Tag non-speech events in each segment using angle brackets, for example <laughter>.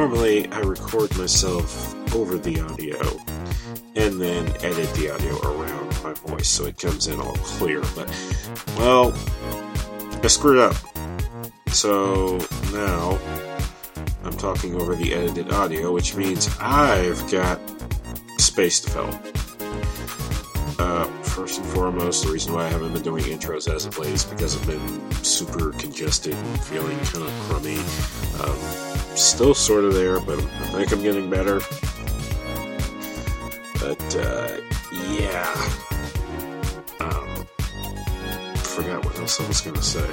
Normally I record myself over the audio and then edit the audio around my voice so it comes in all clear. But, well, I screwed up. So now I'm talking over the edited audio, which means I've got space to fill. Uh, first and foremost, the reason why I haven't been doing intros as of late is because I've been super congested and feeling kind of crummy. Um, still sort of there, but I think I'm getting better. But, uh, yeah. Um, forgot what else I was going to say.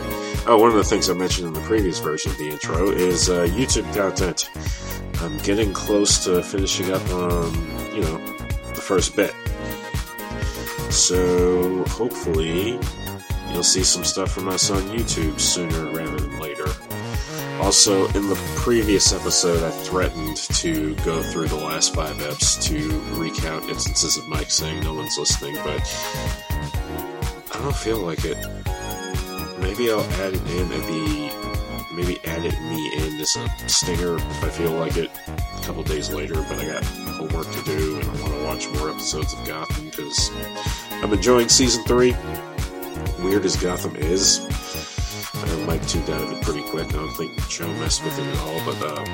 Oh, one of the things I mentioned in the previous version of the intro is uh, YouTube content. I'm getting close to finishing up on, you know, the first bit. So hopefully you'll see some stuff from us on YouTube sooner rather than. Also, in the previous episode, I threatened to go through the last five eps to recount instances of Mike saying no one's listening, but I don't feel like it. Maybe I'll add it in at the. Maybe add it me in as a stinger if I feel like it a couple days later, but I got homework to do and I want to watch more episodes of Gotham because I'm enjoying season three. Weird as Gotham is, uh, Mike tuned out of it pretty quick. I don't think Joe messed with it at all, but uh,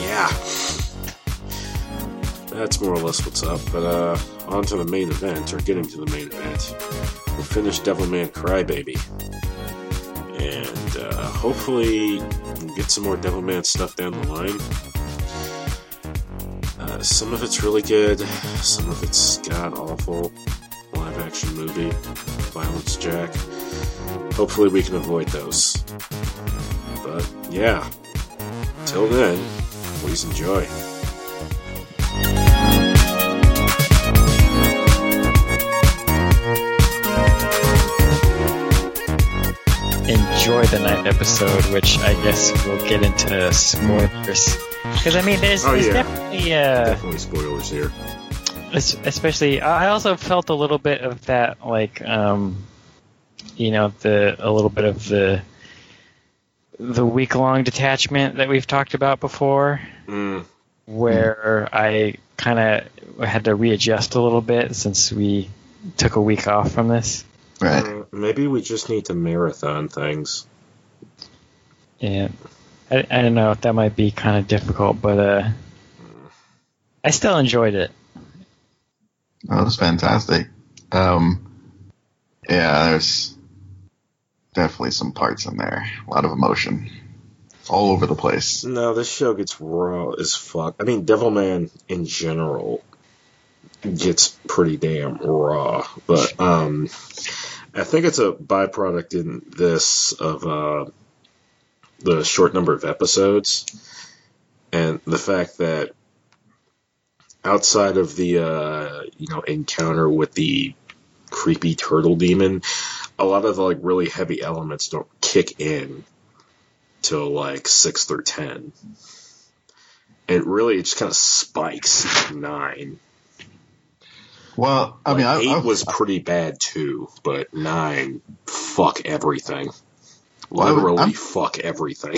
yeah. That's more or less what's up. But uh, on to the main event, or getting to the main event. We finished Devilman Crybaby. And uh, hopefully we'll get some more Devilman stuff down the line. Uh, some of it's really good, some of it's god awful. Live action movie, Violence Jack. Hopefully we can avoid those. But yeah, till then, please enjoy. enjoy the Night episode, which I guess we'll get into spoilers. Because I mean, there's, Oh, there's yeah. definitely, uh, Definitely spoilers here. especially. I also felt a little bit of that, like, um, you know, the a little bit of the the week long detachment that we've talked about before, Mm, where I kind of had to readjust a little bit since we took a week off from this. Right. uh, maybe we just need to marathon things. And I, I don't know that might be kind of difficult, but uh, I still enjoyed it. That was fantastic. Um, yeah, there's definitely some parts in there. A lot of emotion. All over the place. No, this show gets raw as fuck. I mean, Devilman in general gets pretty damn raw, but um, I think it's a byproduct in this of uh, the short number of episodes and the fact that outside of the uh, you know encounter with the creepy turtle demon, a lot of the like really heavy elements don't kick in till like six through ten. And really, it just kind of spikes nine. Well, I mean, I, eight I, was pretty bad too, but nine, fuck everything. Well, I Literally, I'm- fuck everything.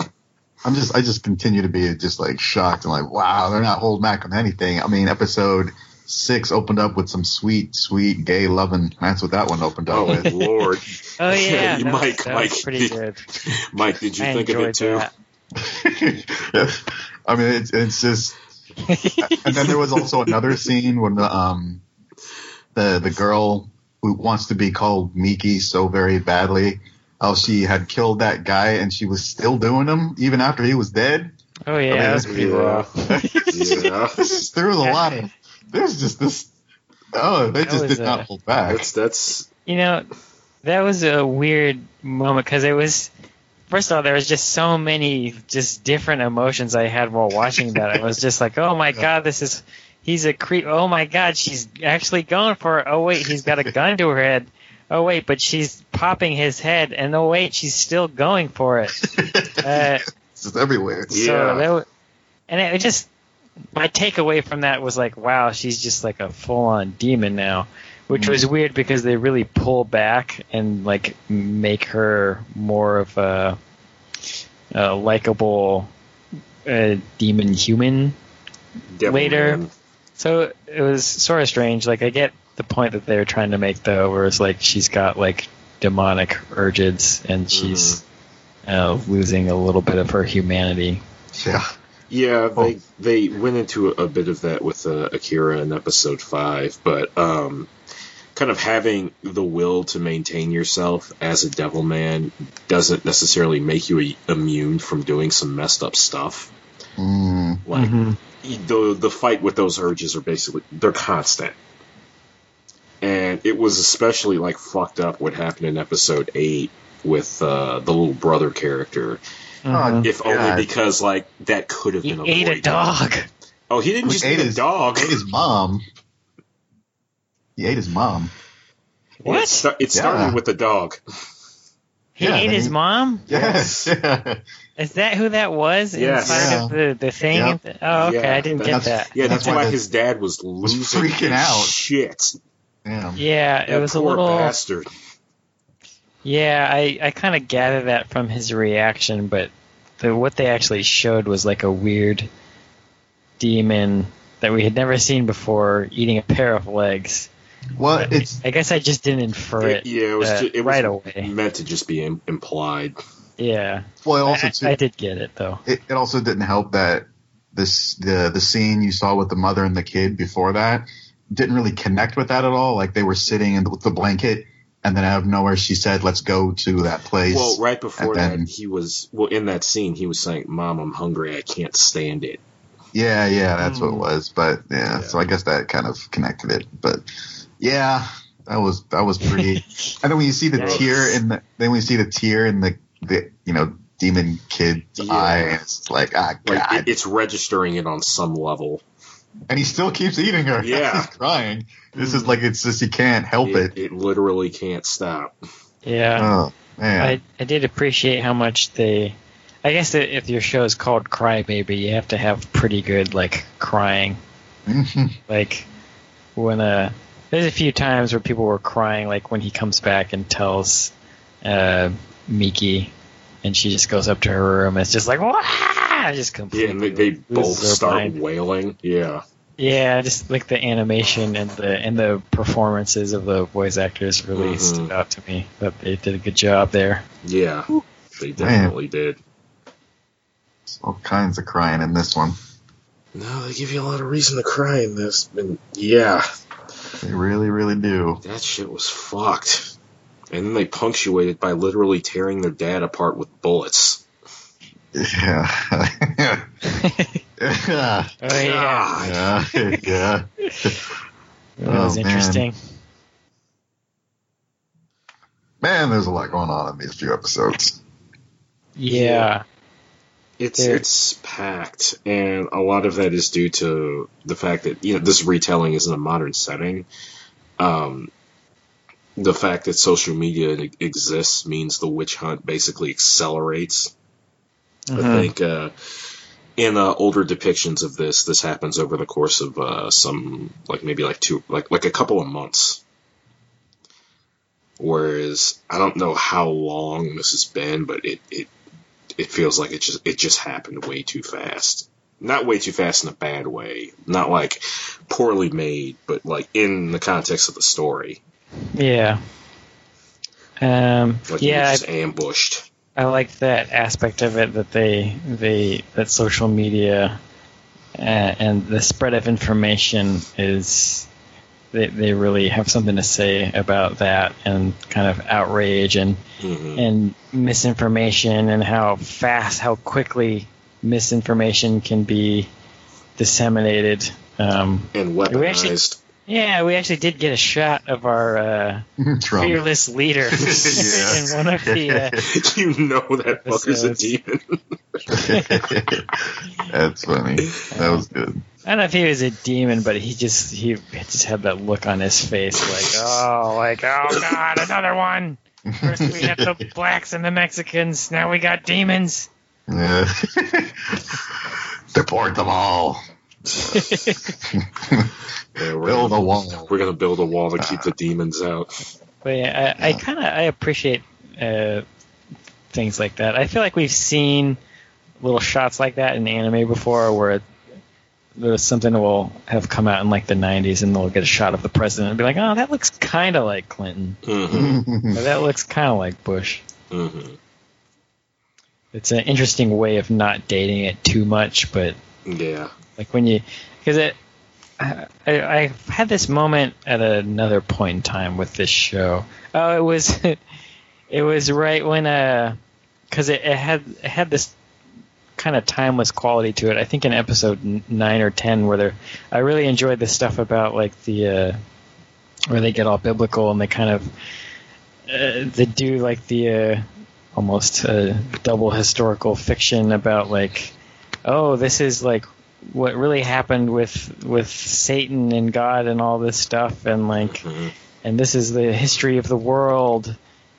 I'm just, I just continue to be just like shocked and like, wow, they're not holding back on anything. I mean, episode six opened up with some sweet, sweet gay loving. That's what that one opened up Oh with. lord, <laughs> Oh yeah, <laughs> You- that was- Mike, that was Mike, pretty did- good. <laughs> Mike, did you I think of it too? I mean, it's, it's just, and then there was also another scene when the um the the girl who wants to be called Miki so very badly, how she had killed that guy and she was still doing him even after he was dead. oh yeah, I mean, that was pretty yeah. raw. Yeah. there was a lot of there's just this oh they That just was, did not uh, hold back. That's that's You know, that was a weird moment because it was. First of all, there was just so many just different emotions I had while watching that. I was just like, "Oh my god, this is he's a creep. Oh my god, she's actually going for it. Oh wait, he's got a <laughs> gun to her head. Oh wait, but she's popping his head, and oh wait, she's still going for it. <laughs> Uh, it's just everywhere. Yeah. That and it just my takeaway from that was like, wow, she's just like a full on demon now, which was mm-hmm. weird because they really pull back and like make her more of a, a likable a demon human Devil Later. Man. So it was sort of strange. Like I get the point that they were trying to make though, where it's like she's got like demonic urges and she's mm-hmm. uh, losing a little bit of her humanity. Yeah. Yeah, Oh. they they went into a, a bit of that with uh, Akira in episode five, but um, kind of having the will to maintain yourself as a devil man doesn't necessarily make you a, immune from doing some messed up stuff. Mm. Like Mhm. the the fight with those urges are basically they're constant. And it was especially like fucked up what happened in episode eight with uh, the little brother character. Mhm. If only God. because like that could have He been ate a dog. Oh, he didn't He just ate eat a his- dog. He ate his mom. He ate his mom. What? It, sta- it started Yeah. with the dog. He Yeah, ate then his mom. Yes. Yeah. <laughs> Is that who that was Yes. inside of the the thing? Yep. Oh, okay. Yeah, I didn't get that. Yeah, that's, That's why why his dad was losing freaking his out. Shit, Damn. Yeah, it that was a poor little. bastard. Yeah, I, I kind of gathered that from his reaction, but the, what they actually showed was like a weird demon that we had never seen before eating a pair of legs. Well, it's I guess I just didn't infer it. yeah, it was uh, ju- it was right away. meant to just be Im- implied. Yeah, well also I, too. I did get it though. it, it also didn't help that this the the scene you saw with the mother and the kid before that didn't really connect with that at all. Like they were sitting in the, with the blanket, and then out of nowhere she said, "Let's go to that place." Well, right before And then- that, he was well in that scene. He was saying, "Mom, I'm hungry. I can't stand it." Yeah, yeah, that's what it Mm. was. But yeah, Yeah. so I guess that kind of connected it. But yeah, that was that was pretty. <laughs> and then when you see the Yikes. tear in the then when you see the tear in the the you know demon kid's Yeah. eye, it's like ah god, Like it, it's registering it on some level. And he still keeps eating her. <laughs> Yeah. he's crying. This is like it's just he can't help It, it. it literally can't stop. Yeah, Oh man, I I did appreciate how much they. I guess that if your show is called Cry Baby, you have to have pretty good like crying. Mhm. Like when uh there's a few times where people were crying like when he comes back and tells uh Miki and she just goes up to her room and it's just like Wah! just Yeah, and they, they both start mind. wailing. Yeah, Yeah, just like the animation and the and the performances of the voice actors really Mhm. stood out to me. That they did a good job there. yeah, they definitely did. all kinds of crying in this one. No, they give you a lot of reason to cry in this. And yeah, They really, really do. that shit was fucked. And then they punctuate it by literally tearing their dad apart with bullets. Yeah. yeah. <laughs> Oh yeah, Yeah. <laughs> yeah. that was Oh, interesting. Man, there's a lot going on in these few episodes. Yeah. It's There- it's packed, and a lot of that is due to the fact that you know this retelling is in a modern setting. Um, the fact that social media exists means the witch hunt basically accelerates. I Mhm. think uh, in uh, older depictions of this, this happens over the course of uh, some like maybe like two like like a couple of months. Whereas I don't know how long this has been, but it, it it feels like it just it just happened way too fast. Not way too fast in a bad way. Not like poorly made, but like in the context of the story. Yeah. Um, Like yeah, just ambushed. I, I like that aspect of it that they they that social media uh, and the spread of information is they they really have something to say about that and kind of outrage and hmm and misinformation and how fast how quickly misinformation can be disseminated. Um, And We actually- weaponized. Yeah, we actually did get a shot of our uh, <laughs> fearless leader <laughs> <laughs> in one of the. Uh, you know that fucker's a demon. That's funny. That was good. I don't know if he was a demon, but he just he just had that look on his face, like oh, like oh god, another one. First we had the blacks and the Mexicans, now we got demons. Yeah. Deport them all. Yeah, we're Build a gonna, wall. we're gonna build a wall to keep the demons out. But yeah, I, I kind of I appreciate uh, things like that. I feel like we've seen little shots like that in anime before, where it, there's something that will have come out in like the 90s, and they'll get a shot of the president and be like, "Oh, that looks kind of like Clinton. hmm Or that looks kind of like Bush." hmm It's an interesting way of not dating it too much, but Yeah. Like when you because it I, I had this moment at another point in time with this show. Oh it was <laughs> it was right when uh because it, it had it had this kind of timeless quality to it. I think in episode 9 or 10 where they're i really enjoyed the stuff about like the uh where they get all biblical and they kind of uh, they do like the uh almost uh, double historical fiction about like oh, this is like what really happened with with Satan and God and all this stuff, and like, Mhm. and this is the history of the world.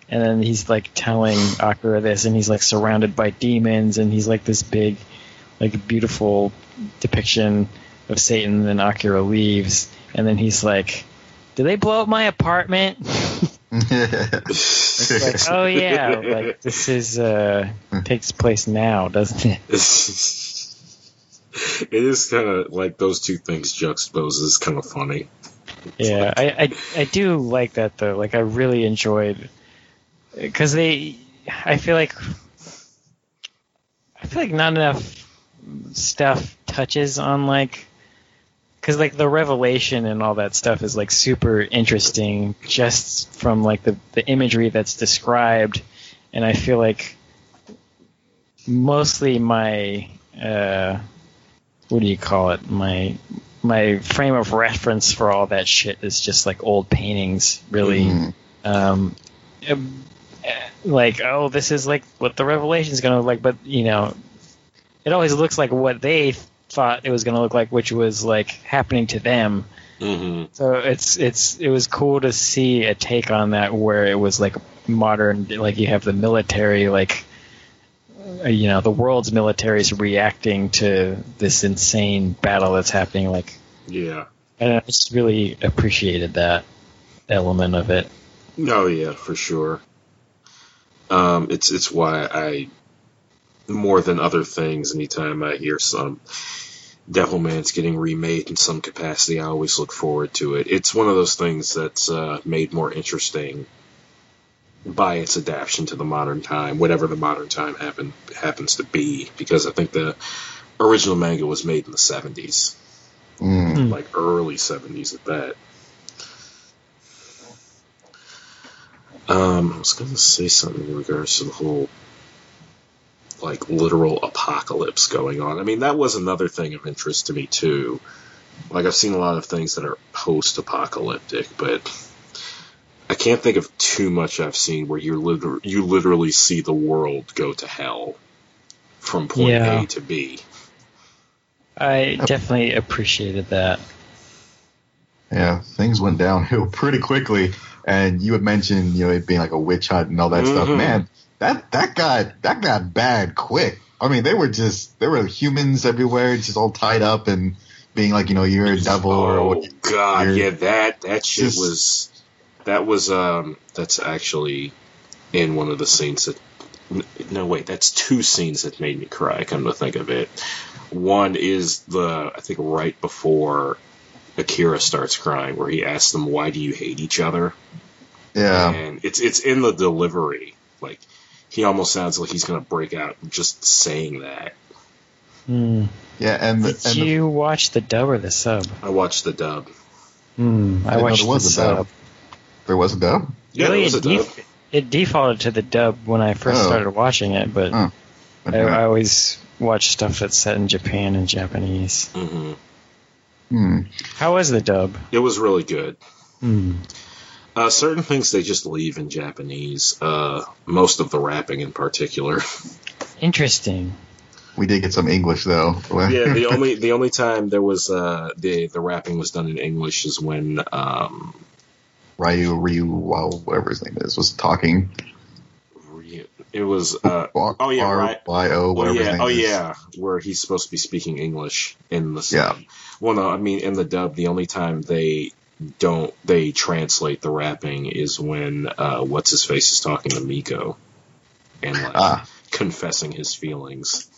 And then he's like telling Akira this, and he's like surrounded by demons, and he's like this big, like beautiful depiction of Satan. And then Akira leaves, and then he's like, "Did they blow up my apartment?" <laughs> It's like, <laughs> oh yeah, like this is uh takes place now, doesn't it? <laughs> it is kind of like those two things juxtaposed is kind of funny. Yeah, I, I I do like that though. Like I really enjoyed because they. I feel like I feel like not enough stuff touches on like because like the revelation and all that stuff is like super interesting just from like the the imagery that's described, and I feel like mostly my uh what do you call it my my frame of reference for all that shit is just like old paintings, really. Mhm. Um, like, oh, this is like what the revelation is going to look like, but you know, it always looks like what they thought it was going to look like, which was like happening to them. hmm So it's it's it was cool to see a take on that where it was like modern, like you have the military, like you know the world's military is reacting to this insane battle that's happening, like Yeah. and I just really appreciated that element of it. Oh yeah, for sure. Um, it's it's why I more than other things. Anytime I hear some Devil Devilman's getting remade in some capacity, I always look forward to it. It's one of those things that's uh, made more interesting by its adaptation to the modern time, whatever the modern time happen happens to be. Because I think the original manga was made in the seventies, Mm. Hmm. like early seventies at that. Um, I was going to say something in regards to the whole, like, literal apocalypse going on. I mean, that was another thing of interest to me, too. Like, I've seen a lot of things that are post apocalyptic, but I can't think of too much I've seen where you liter- you literally see the world go to hell from point Yeah. A to B. I definitely appreciated that. Yeah, things went downhill pretty quickly. And you had mentioned, you know, it being like a witch hunt and all that stuff. Mhm. Man, that that got that got bad quick. I mean, they were just there were humans everywhere, just all tied up and being like, you know, you're a devil or oh what. god, yeah, that that shit Just- was that was um that's actually in one of the scenes that no wait, that's two scenes that made me cry. Come to think of it, one is the I think right before Akira starts crying, where he asks them, "Why do you hate each other?" Yeah, and it's it's in the delivery. Like he almost sounds like he's gonna break out just saying that. Hmm. yeah, and the, Did and the, you watch the dub or the sub? I watched the dub. Hmm. I know watched there the was a sub. Dub. there was a dub. Yeah, Really, it a dub. def- it defaulted to the dub when I first Oh. started watching it, but Oh. I, I always watch stuff that's set in Japan and Japanese. hmm Hmm. How was the dub? It was really good. Hmm. Uh, certain things they just leave in Japanese. Uh, most of the rapping, in particular. <laughs> Interesting. We did get some English though. yeah, the <laughs> only the only time there was uh, the the rapping was done in English is when um, Ryu Ryu wow, whatever his name is was talking. it was uh, oh yeah right Y O oh whatever his yeah name oh is. yeah where he's supposed to be speaking English in the Yeah. Well, no, I mean in the dub, the only time they don't they translate the rapping is when uh, what's his face is talking to Miko and like Ah, confessing his feelings.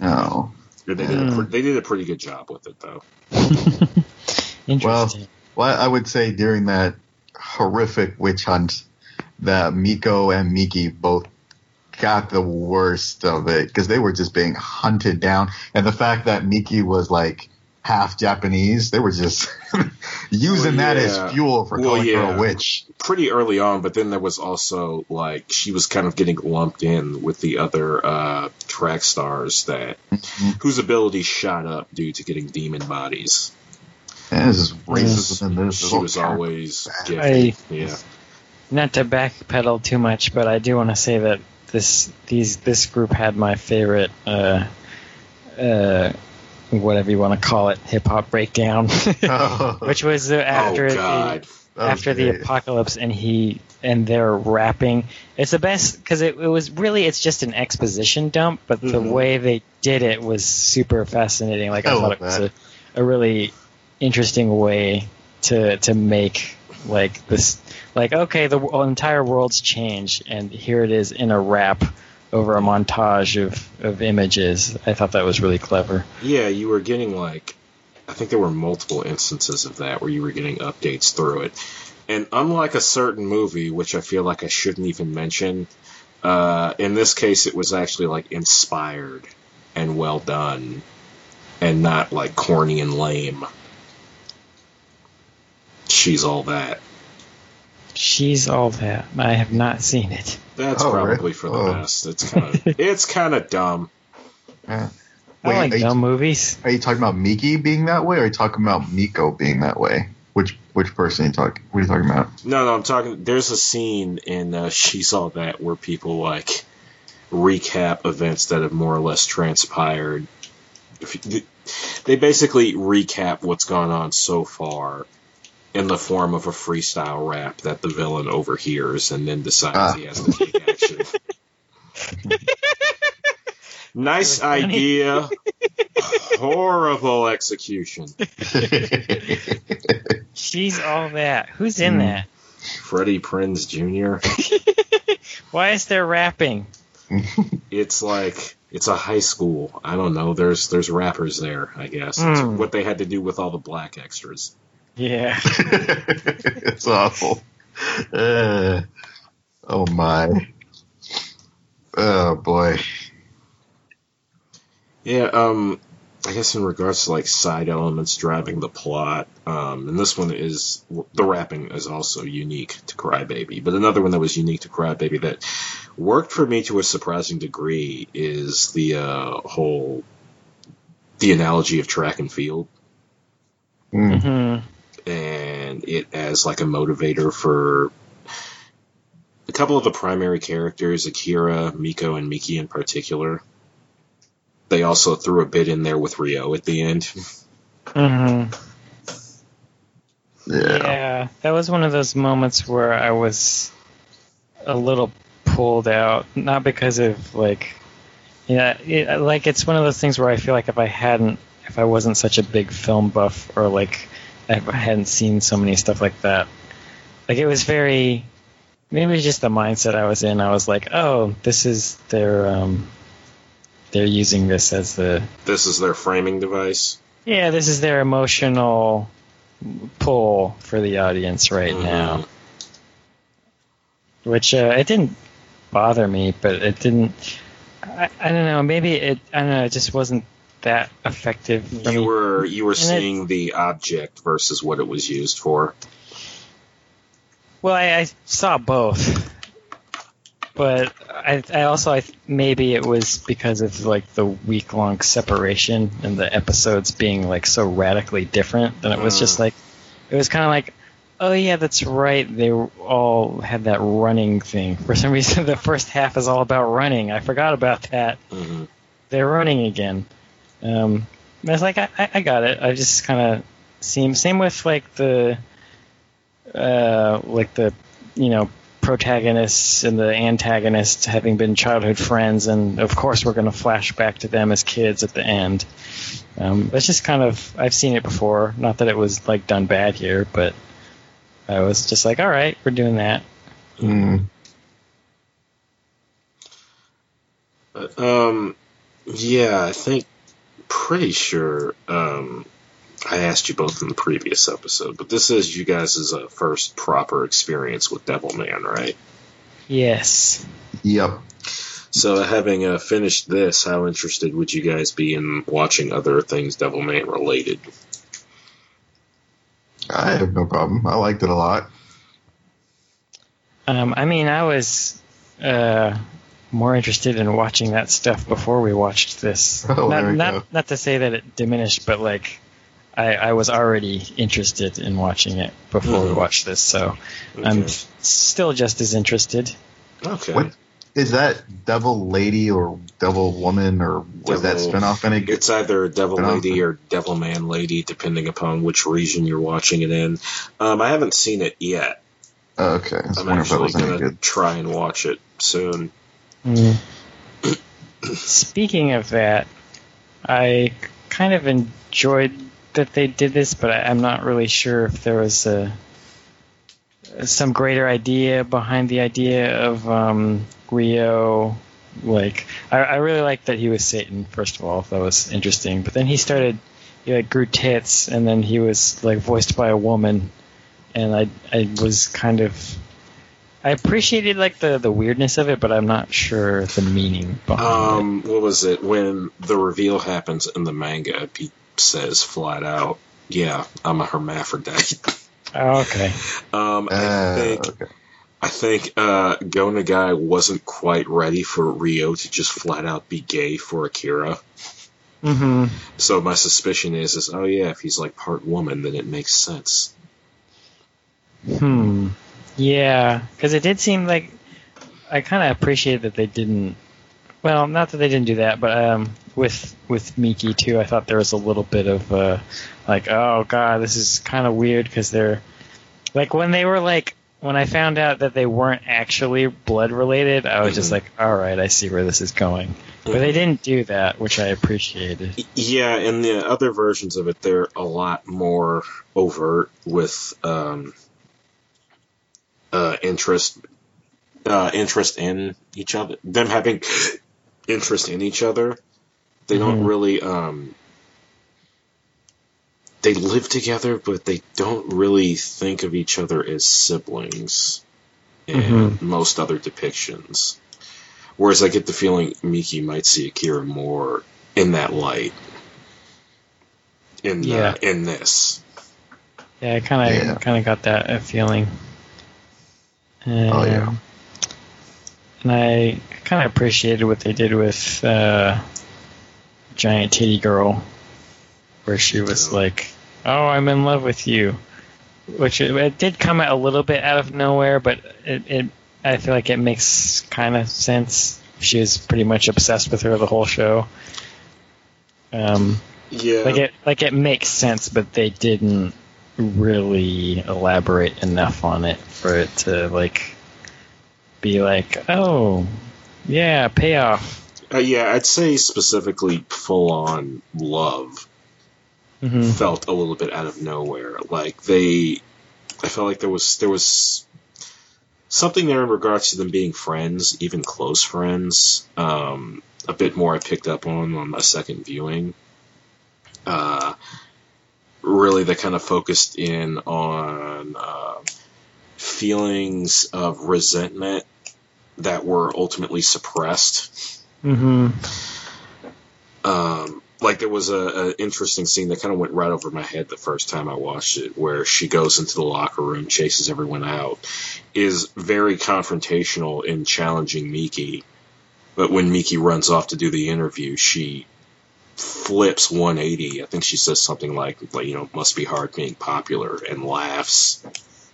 Oh. They did, a, they did a pretty good job with it, though. <laughs> Interesting. Well, I would say during that horrific witch hunt, that Miko and Miki both got the worst of it because they were just being hunted down. And the fact that Miki was like half Japanese, they were just <laughs> using Well, that as fuel for Well, calling her a witch. Pretty early on, but then there was also, like, she was kind of getting lumped in with the other uh, track stars that Mhm. whose abilities shot up due to getting demon bodies. And this is racism in this. She was always I- Yeah. Not to backpedal too much, but I do want to say that this these this group had my favorite uh, uh, whatever you want to call it hip hop breakdown, <laughs> which was uh, after oh, the God. after the apocalypse and he and they're rapping it's the best because it, it was really it's just an exposition dump but the Mhm. way they did it was super fascinating like i, I thought love it was a, a really interesting way to to make like this like okay the entire world's changed and here it is in a rap over a montage of, of images i thought that was really clever Yeah, you were getting like, I think there were multiple instances of that where you were getting updates through it. And unlike a certain movie, which I feel like I shouldn't even mention, uh, in this case it was actually like inspired and well done, and not like corny and lame. She's all that. she's all that i have not seen it That's Oh, probably really? for the Oh. best. It's kind of <laughs> it's kind of dumb. Yeah. i Wait, like are you- dumb movies Are you talking about Miki being that way, or are you talking about Miko being that way? Which which person are you talking? What are you talking about? No, no, I'm talking. There's a scene in uh, She's All That where people like recap events that have more or less transpired. If you- They basically recap what's gone on so far in the form of a freestyle rap that the villain overhears and then decides Ah. he has to take action. <laughs> nice That was funny. idea, horrible execution. <laughs> She's all that. Who's in Hmm. that? Freddie Prinze Jr. <laughs> Why is there rapping? it's like it's a high school. I don't know. There's there's rappers there. I guess it's Hmm. what they had to do with all the black extras. Yeah. <laughs> <laughs> it's awful. Uh, oh my. Oh boy. Yeah. Um. I guess in regards to like side elements driving the plot, um, and this one is the rapping is also unique to Crybaby, but another one that was unique to Crybaby that worked for me to a surprising degree is the uh, whole the analogy of track and field. Mm. And it as like a motivator for a couple of the primary characters, Akira, Miko, and Miki in particular. They also threw a bit in there with Ryo at the end. hmm Yeah. Yeah. That was one of those moments where I was a little pulled out, not because of like, yeah, it, like it's one of those things where I feel like if I hadn't, if I wasn't such a big film buff or like if I hadn't seen so many stuff like that, like it was very, maybe it's just the mindset I was in. I was like, oh, this is their, um, they're using this as the This is their framing device. yeah, this is their emotional pull for the audience right Mhm. now. Which uh, it didn't bother me, but it didn't. I, I don't know. Maybe it. I don't know. It just wasn't that effective. You were you were it- seeing the object versus what it was used for. Well, I, I saw both, but I, I also I maybe it was because of like the week long separation and the episodes being like so radically different. Then it was just Mm. like it was kind of like, oh yeah, that's right. They all had that running thing. For some reason, <laughs> the first half is all about running. I forgot about that. hmm They're running again. Um, I was like, I, I I got it. I just kind of seem same with like the, uh, like the, you know, protagonists and the antagonists having been childhood friends, and of course we're going to flash back to them as kids at the end. Um, it's just kind of I've seen it before. Not that it was like done bad here, but I was just like, all right, we're doing that. Mm. Um, Yeah, I think pretty sure um, I asked you both in the previous episode, but this is you guys' uh, first proper experience with Devilman, right? Yes. Yep. So, having uh, finished this, how interested would you guys be in watching other things Devilman related? I have no problem. I liked it a lot. Um, I mean, I was uh, more interested in watching that stuff before we watched this. <laughs> Oh, not, not, not to say that it diminished, but like I, I was already interested in watching it before we Mhm. watched this, so I'm still just as interested. Okay. What is that Devil Lady or Devil Woman or was that Devil- spinoff any good? It's either Devil Spin-off. Lady or Devil Man Lady, depending upon which region you're watching it in. Um, I haven't seen it yet. Oh, okay, I was I'm wondering if that actually gonna try and watch it soon. Mm. Speaking of that, I kind of enjoyed that they did this, but I, I'm not really sure if there was a some greater idea behind the idea of um, Ryo. Like, I, I really liked that he was Satan. First of all, that was interesting. But then he started, he like grew tits, and then he was like voiced by a woman, and I I was kind of I appreciated like the the weirdness of it, but I'm not sure the meaning behind Um, what was it when the reveal happens in the manga? He says flat out, "Yeah, I'm a hermaphrodite." Oh, okay. Um, I Uh, think okay. I think uh, Go Nagai wasn't quite ready for Ryo to just flat out be gay for Akira. Mm-hmm. So my suspicion is, is oh yeah, if he's like part woman, then it makes sense. Hmm. Yeah, because it did seem like I kind of appreciated that they didn't. Well, not that they didn't do that, but um, with with Miki too, I thought there was a little bit of uh, like, oh god, this is kind of weird because they're like when they were like when I found out that they weren't actually blood related, I was just Mhm. like, all right, I see where this is going. But they didn't do that, which I appreciated. Yeah, in the other versions of it, they're a lot more overt with um, uh, interest, uh, interest in each other. Them having interest in each other. They don't Mhm. really. Um, they live together, but they don't really think of each other as siblings in Mhm. most other depictions. Whereas I get the feeling Miki might see Akira more in that light. In Yeah. in this, Yeah, I kind of Yeah. kind of got that feeling. Um, Oh, yeah. And I kind of appreciated what they did with uh, Giant Titty Girl, where she was like, "Oh, I'm in love with you," which it, it did come a little bit out of nowhere, but it, it I feel like it makes kind of sense. She was pretty much obsessed with her the whole show. Um, yeah, like it like it makes sense, but they didn't really elaborate enough on it for it to like be like, oh, yeah, payoff. uh, yeah. I'd say specifically full on love hmm felt a little bit out of nowhere. Like they, I felt like there was there was something there in regards to them being friends, even close friends. Um, a bit more I picked up on on my second viewing. Uh, really, they kind of focused in on uh, feelings of resentment that were ultimately suppressed. Hmm um, like there was a, a interesting scene that kind of went right over my head the first time I watched it, where she goes into the locker room, chases everyone out, is very confrontational in challenging Miki, but when Miki runs off to do the interview, she flips 180. I think she says something like, you know, must be hard being popular, and laughs.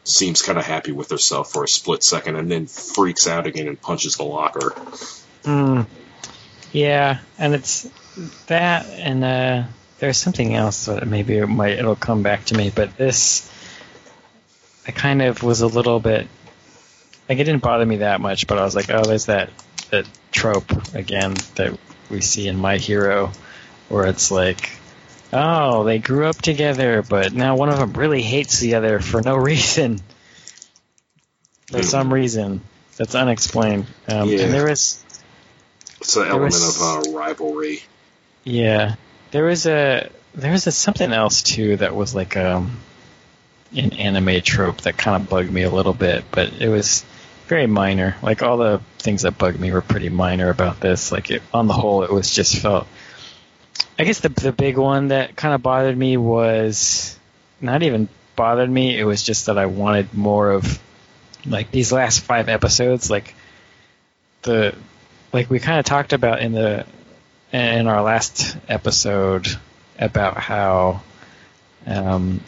Seems kind of happy with herself for a split second, and then freaks out again and punches the locker. Mm. Yeah, and it's that, and uh, there's something else that maybe it might it'll come back to me, but this I kind of was a little bit like it didn't bother me that much, but I was like, oh, there's that that trope again that we see in My Hero, where it's like, oh, they grew up together, but now one of them really hates the other for no <laughs> reason, for Mhm. some reason that's unexplained. Um, Yeah. And there was It's an element was- of uh, rivalry. Yeah, there was a there was a, something else too that was like um an anime trope that kind of bugged me a little bit, but it was very minor. Like all the things that bugged me were pretty minor about this. Like it, on the whole, it was just felt. I guess the the big one that kind of bothered me was not even bothered me. It was just that I wanted more of like these last five episodes. Like the like we kind of talked about in the in our last episode about how um,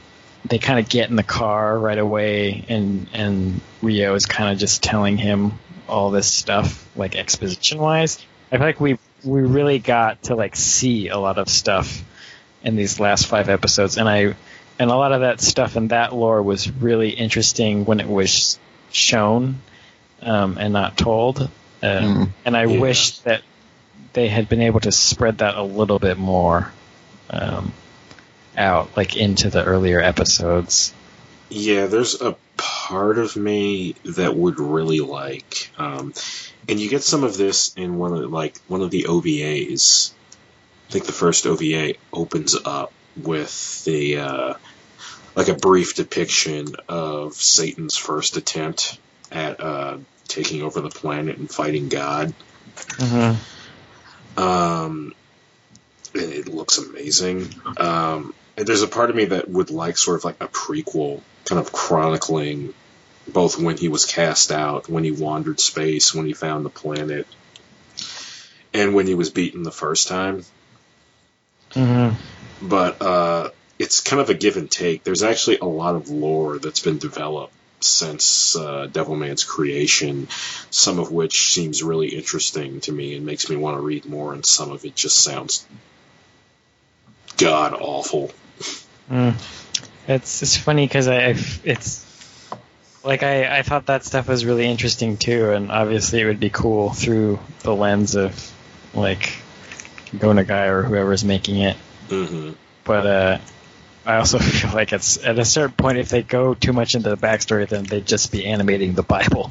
they kind of get in the car right away, and and Ryo is kind of just telling him all this stuff, like exposition wise. I feel like we we really got to like see a lot of stuff in these last five episodes, and I and a lot of that stuff in that lore was really interesting when it was shown um, and not told. Um, Mm. And I Yeah. wish that they had been able to spread that a little bit more um, out, like into the earlier episodes. Yeah, there's a part of me that would really like, um, and you get some of this in one of like one of the OVAs. I think the first OVA opens up with the uh, like a brief depiction of Satan's first attempt at uh, taking over the planet and fighting God. Mm-hmm. Um, and it looks amazing. Um, and there's a part of me that would like sort of like a prequel, kind of chronicling both when he was cast out, when he wandered space, when he found the planet, and when he was beaten the first time. Mm-hmm. But uh, it's kind of a give and take. There's actually a lot of lore that's been developed since uh, Devilman's creation, some of which seems really interesting to me and makes me want to read more, and some of it just sounds god awful. Mm. It's it's funny because I I've- it's like I I thought that stuff was really interesting too, and obviously it would be cool through the lens of like Go Nagai or whoever's making it. hmm But uh, I also <laughs> feel like it's at a certain point if they go too much into the backstory, then they'd just be animating the Bible.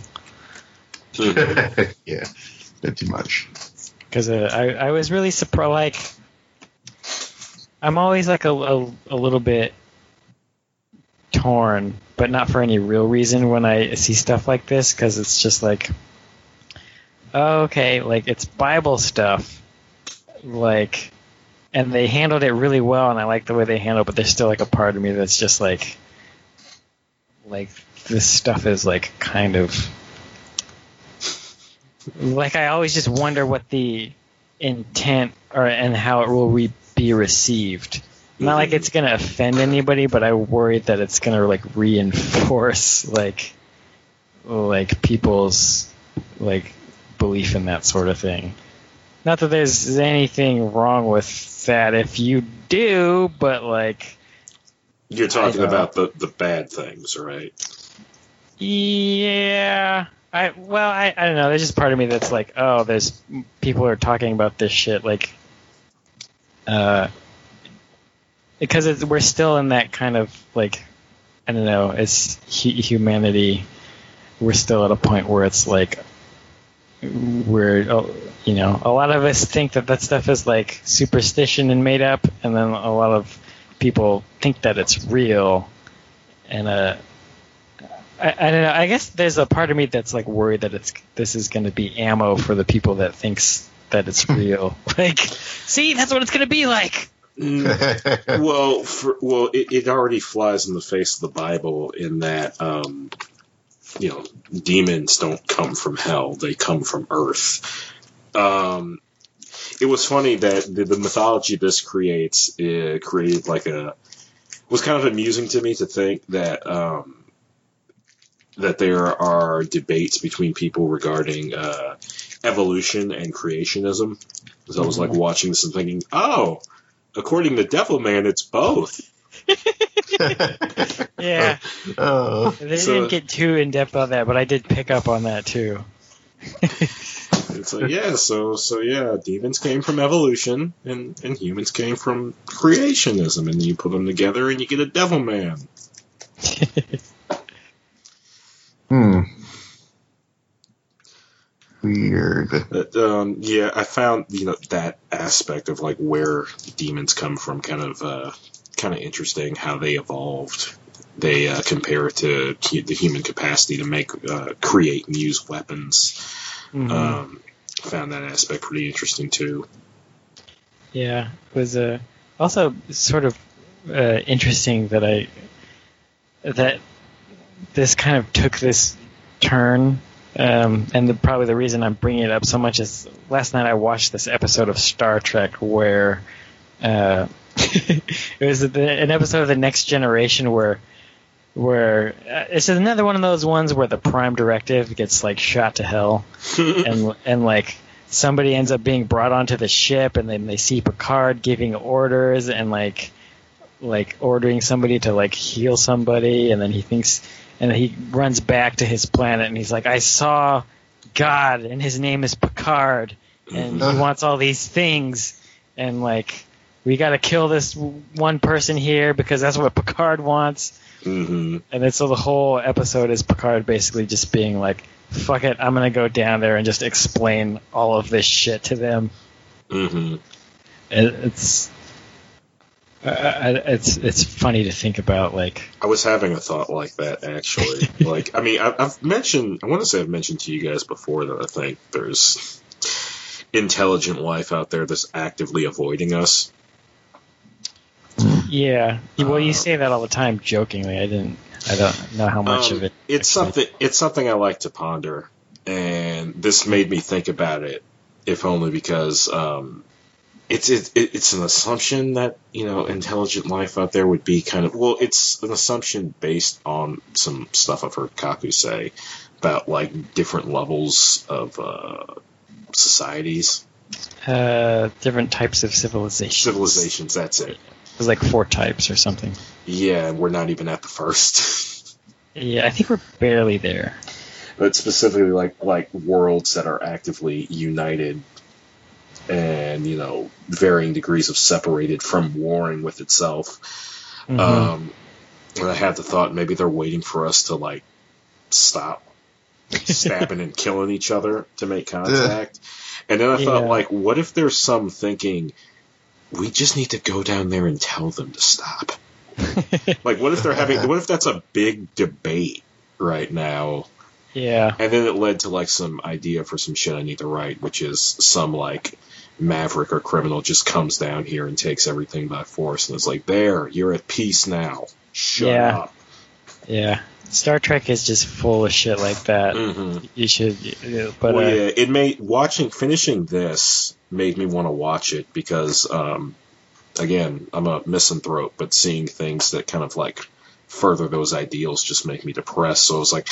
<laughs> yeah, bit too much. because uh, I I was really surprised. Like, I'm always like a, a a little bit torn, but not for any real reason when I see stuff like this, because it's just like, oh, okay, like it's Bible stuff, like, and they handled it really well, and I like the way they handled. it, But there's still like a part of me that's just like, like this stuff is like kind of like I always just wonder what the intent or and how it will re- be received. Not like it's gonna offend anybody, but I worry that it's gonna like reinforce like like people's like belief in that sort of thing. Not that there's anything wrong with that if you do, but like You're talking about the, the bad things, right? Yeah. I well, I, I don't know. There's just part of me that's like, oh, there's people are talking about this shit like, uh, because it's, we're still in that kind of like, I don't know. It's humanity. We're still at a point where it's like, we're oh, you know, a lot of us think that that stuff is like superstition and made up, and then a lot of people think that it's real, and uh. I, I don't know. I guess there's a part of me that's like worried that it's this is going to be ammo for the people that thinks that it's real. <laughs> like, see, that's what it's going to be like. Mm, <laughs> well, for, well, it, it already flies in the face of the Bible in that, um, you know, demons don't come from hell; they come from Earth. Um, it was funny that the, the mythology this creates uh, created like a was kind of amusing to me to think that um, that there are debates between people regarding uh, evolution and creationism. So I was like watching this and thinking, oh, according to Devilman, it's both. <laughs> Yeah, oh, they So- didn't get too in depth on that, but I did pick up on that too. <laughs> It's like, yeah, so so yeah, demons came from evolution and, and humans came from creationism, and you put them together and you get a Devilman. <laughs> hmm. Weird. But, um, yeah, I found you know that aspect of like where demons come from kind of uh, kind of interesting. How they evolved. They uh, compare it to the human capacity to make, uh, create, and use weapons. Mhm. Um, found that aspect pretty interesting too. Yeah, it was uh, also sort of uh, interesting that I that this kind of took this turn, um, and the, probably the reason I'm bringing it up so much is last night I watched this episode of Star Trek where uh, <laughs> it was the, an episode of the Next Generation where where uh, it's another one of those ones where the Prime Directive gets like shot to hell <laughs> and and like somebody ends up being brought onto the ship and then they see Picard giving orders and like like ordering somebody to like heal somebody and then he thinks and he runs back to his planet and he's like I saw God and his name is Picard and he <laughs> wants all these things and like we got to kill this one person here because that's what Picard wants. Hmm and then so the whole episode is Picard basically just being like, "Fuck it, I'm gonna go down there and just explain all of this shit to them." hmm And it's It's it's funny to think about. Like, I was having a thought like that actually. <laughs> like, I mean, I, I've mentioned, I want to say I've mentioned to you guys before that I think there's intelligent life out there that's actively avoiding us. yeah, well, you Uh, say that all the time, jokingly. I didn't. I don't know how much Um, of it. It's actually- something. It's something I like to ponder, and this made me think about it, if only because um, it's it, it, it's an assumption that you know intelligent life out there would be kind of well, it's an assumption based on some stuff I've heard Kaku say about like different levels of uh, societies, Uh, different types of civilizations. civilizations. That's it. There's like four types or something. Yeah, we're not even at the first. <laughs> Yeah, I think we're barely there. but specifically like like worlds that are actively united and you know varying degrees of separated from warring with itself. Mhm. um and i had the thought maybe they're waiting for us to like stop stabbing and killing each other to make <laughs> contact. And then i thought Yeah. like what if there's some thinking we just need to go down there and tell them to stop? <laughs> Like what if they're having what if that's a big debate right now yeah. and then it led to like some idea for some shit I need to write, which is some like maverick or criminal just comes down here and takes everything by force and is like, "There, you're at peace now. Shut Yeah. up." Yeah. Star Trek is just full of shit like that. hmm You should, but well, uh, yeah, it made watching finishing this made me want to watch it because, um, again, I'm a misanthrope, but seeing things that kind of like further those ideals just make me depressed. So I was like,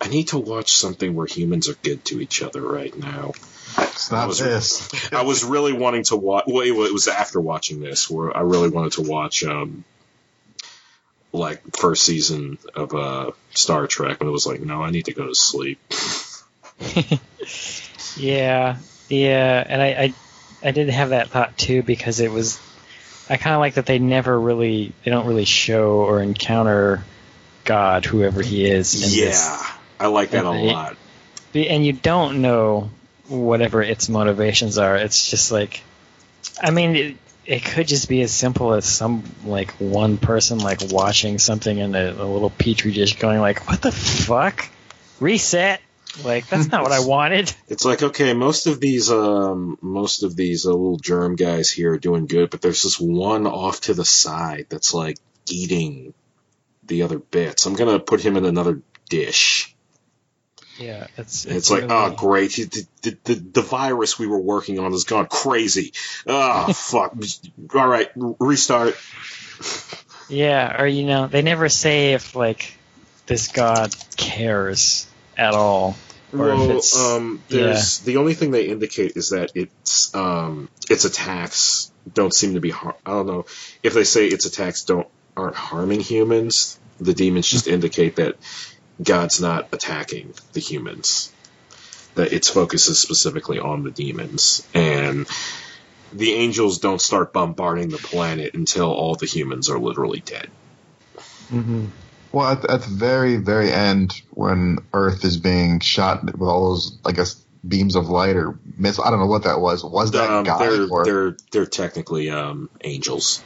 I need to watch something where humans are good to each other right now. It's not was- this. <laughs> I was really wanting to watch. Well, it was after watching this where I really wanted to watch, um, like first season of uh, Star Trek, and it was like, no, I need to go to sleep. <laughs> yeah, yeah, and I, I, I did have that thought too because it was, I kind of like that they never really, they don't really show or encounter God, whoever He is. in yeah, this. I like that a and lot. And you don't know whatever its motivations are. It's just like, I mean, it, it could just be as simple as some like one person like watching something in a, a little petri dish, going like, "What the fuck? Reset." Like that's not what I wanted. <laughs> It's like okay, most of these, um, most of these uh, little germ guys here are doing good, but there's this one off to the side that's like eating the other bits. I'm gonna put him in another dish. Yeah, it's And it's like, really- oh, great. The, the, the, the virus we were working on has gone crazy. Oh, <laughs> fuck. All right, restart. yeah, or you know, they never say if like this god cares at all, Well, it's um, there's the only thing they indicate is that it's um, its attacks don't seem to be. Har- I don't know if they say its attacks don't aren't harming humans. The demons just indicate that God's not attacking the humans. That its focus is specifically on the demons, and the angels don't start bombarding the planet until all the humans are literally dead. hmm Well, at, at the very, very end, when Earth is being shot with all those, I guess, beams of light or missile. I don't know what that was. Was that Um, God? they're or, they're they're technically um, angels.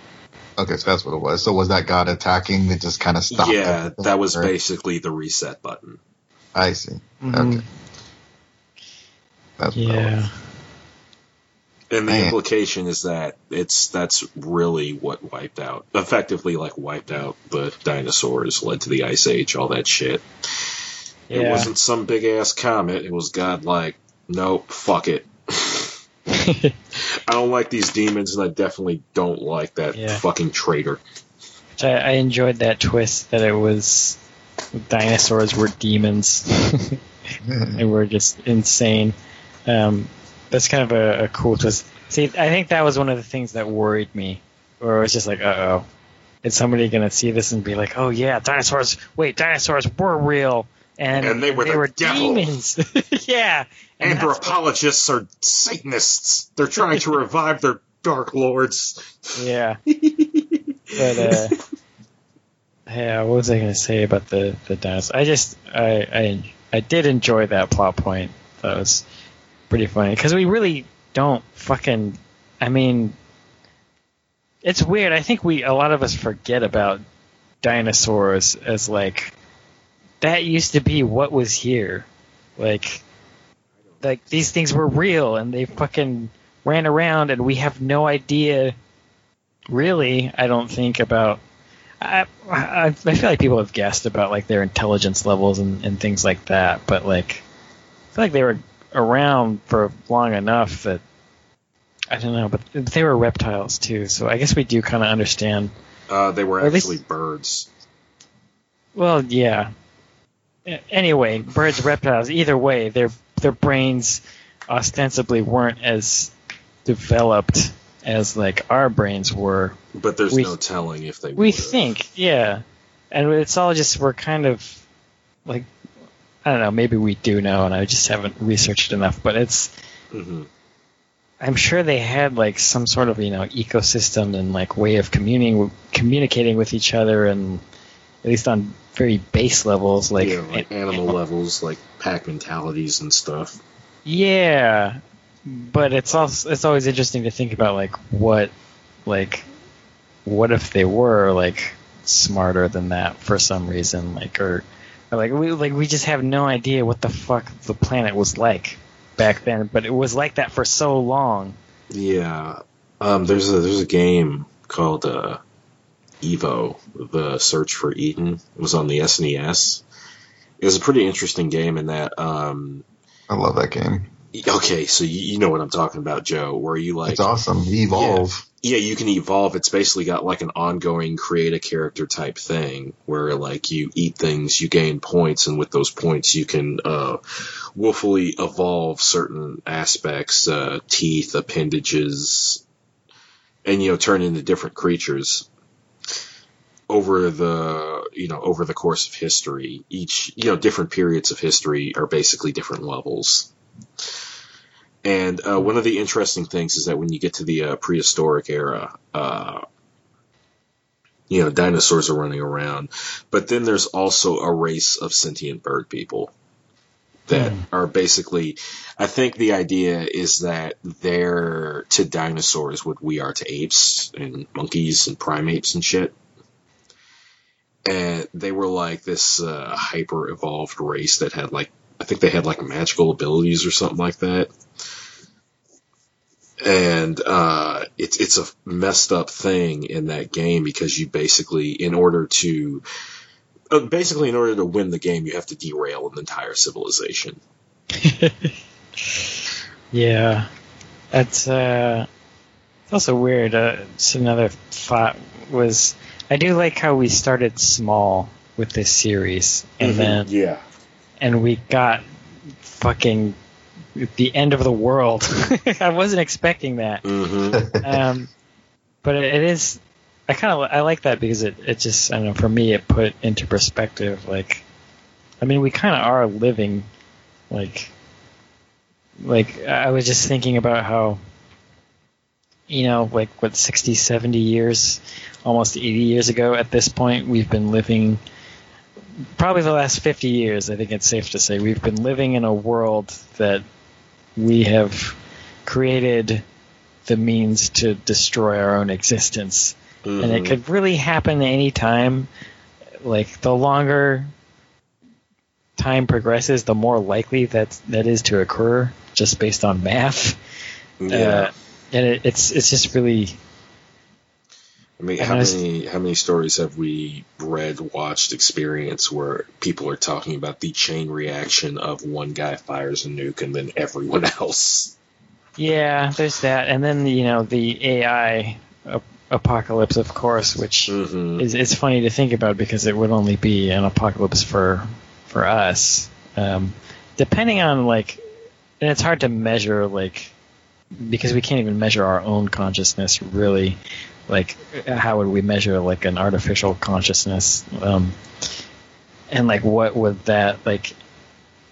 okay, so that's what it was. So was that God attacking that just kind of stopped? yeah, everything, that was or- basically the reset button. I see. Mhm. Okay. That's Yeah. Was. And the Man. implication is that it's that's really what wiped out, effectively like wiped out the dinosaurs, led to the ice age, all that shit. It wasn't some big ass comet. It was God like, nope, fuck it. <laughs> I don't like these demons, and I definitely don't like that Yeah. fucking traitor. I, I enjoyed that twist that it was dinosaurs were demons. <laughs> and were just insane. Um, that's kind of a, a cool twist. See, I think that was one of the things that worried me, where it was just like, uh oh, is somebody gonna see this and be like, oh yeah, dinosaurs? Wait, dinosaurs were real, and, And they were the devil. demons. <laughs> yeah, and that's what- Anthropologists are Satanists. They're trying to revive their dark lords. Yeah. <laughs> but uh yeah, what was I gonna say about the the dinosaurs? I just I I I did enjoy that plot point. That was pretty funny because we really don't fucking. I mean, it's weird. I think we a lot of us forget about dinosaurs as like that used to be what was here, like like these things were real and they fucking ran around and we have no idea really i don't think about I, I, I feel like people have guessed about like their intelligence levels and, and things like that but like i feel like they were around for long enough that i don't know but they were reptiles too so i guess we do kind of understand Uh, they were at least- birds. well yeah anyway birds reptiles either way their their brains ostensibly weren't as developed as like our brains were But there's We- no telling if they We would've. think, yeah, and it's all just we're kind of like I don't know. Maybe we do know, and I just haven't researched enough. But it's Mhm. I'm sure they had like some sort of you know ecosystem and like way of communing communicating with each other, and at least on very base levels, like, yeah, like animal levels, like pack mentalities and stuff. Yeah, but it's also it's always interesting to think about like what like what if they were like smarter than that for some reason like or like we like we just have no idea what the fuck the planet was like back then but it was like that for so long Yeah. Um, there's a there's a game called uh, Evo, the Search for Eden. It was on the SNES. It was a pretty interesting game in that. Um, I love that game. okay, so you, you know what I'm talking about, Joe. Where you like it's awesome. Evolve. Yeah, you can evolve. It's basically got like an ongoing create a character type thing where like you eat things, you gain points, and with those points you can uh, willfully evolve certain aspects, uh, teeth, appendages, and you know turn into different creatures over the you know over the course of history. Each you know different periods of history are basically different levels. And uh, one of the interesting things is that when you get to the uh, prehistoric era, uh, you know, dinosaurs are running around, but then there's also a race of sentient bird people that Hmm. are basically. I think the idea is that they're to dinosaurs what we are to apes and monkeys and primates and shit. And they were like this uh, hyper evolved race that had like I think they had like magical abilities or something like that. And uh, it's it's a messed up thing in that game because you basically, in order to, uh, basically in order to win the game, you have to derail an entire civilization. <laughs> yeah that's uh it's also weird uh it's another thought was i do like how we started small with this series and then yeah, and we got fucking the end of the world. <laughs> <laughs> I wasn't expecting that. hmm Um, but it, it is. I kind of I like that because it it just I don't know for me it put into perspective like, I mean we kind of are living, like, like I was just thinking about how. You know, like what 60, 70 years, almost 80 years ago at this point, we've been living probably the last 50 years, I think it's safe to say we've been living in a world that we have created the means to destroy our own existence, and it Mhm. could really happen any time. Like the longer time progresses, the more likely that that is to occur, just based on math. yeah. Uh, and it, it's it's just really I mean, and how I many how many stories have we read, watched, experienced where people are talking about the chain reaction of one guy fires a nuke and then everyone <laughs> else? yeah. There's that, and then you know the AI ap- apocalypse, of course, which hmm is it's funny to think about because it would only be an apocalypse for for us. Um, depending on like, and it's hard to measure like because we can't even measure our own consciousness really. Like, how would we measure like an artificial consciousness? Um, and like, what would that like?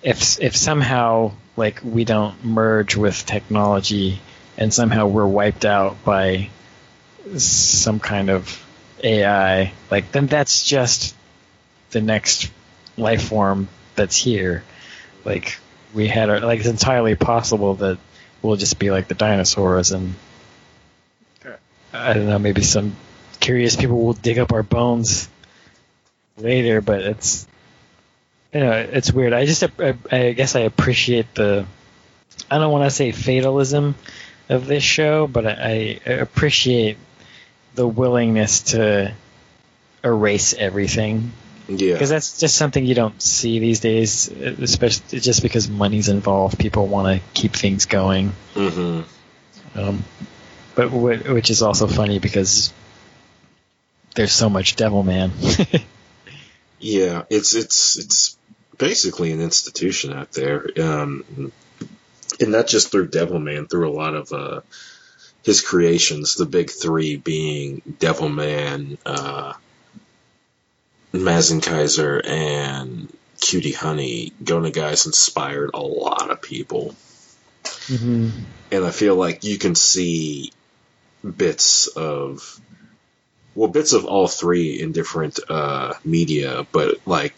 If if somehow like we don't merge with technology and somehow we're wiped out by some kind of AI, like then that's just the next life form that's here. Like we had our like it's entirely possible that we'll just be like the dinosaurs and I don't know, maybe some curious people will dig up our bones later, but it's you know, it's weird. I just I, I guess I appreciate the I don't want to say fatalism of this show, but I, I appreciate the willingness to erase everything Yeah. because that's just something you don't see these days, especially just because money's involved. People want to keep things going, Mm-hmm. um, but which is also funny because there's so much Devil Man. <laughs> Yeah, it's it's it's basically an institution out there, um, and not just through devil man, through a lot of uh, his creations. The big three being Devilman, uh, Mazinkaiser, and Cutie Honey. Go Nagai inspired a lot of people, hmm and I feel like you can see bits of well bits of all three in different uh media but like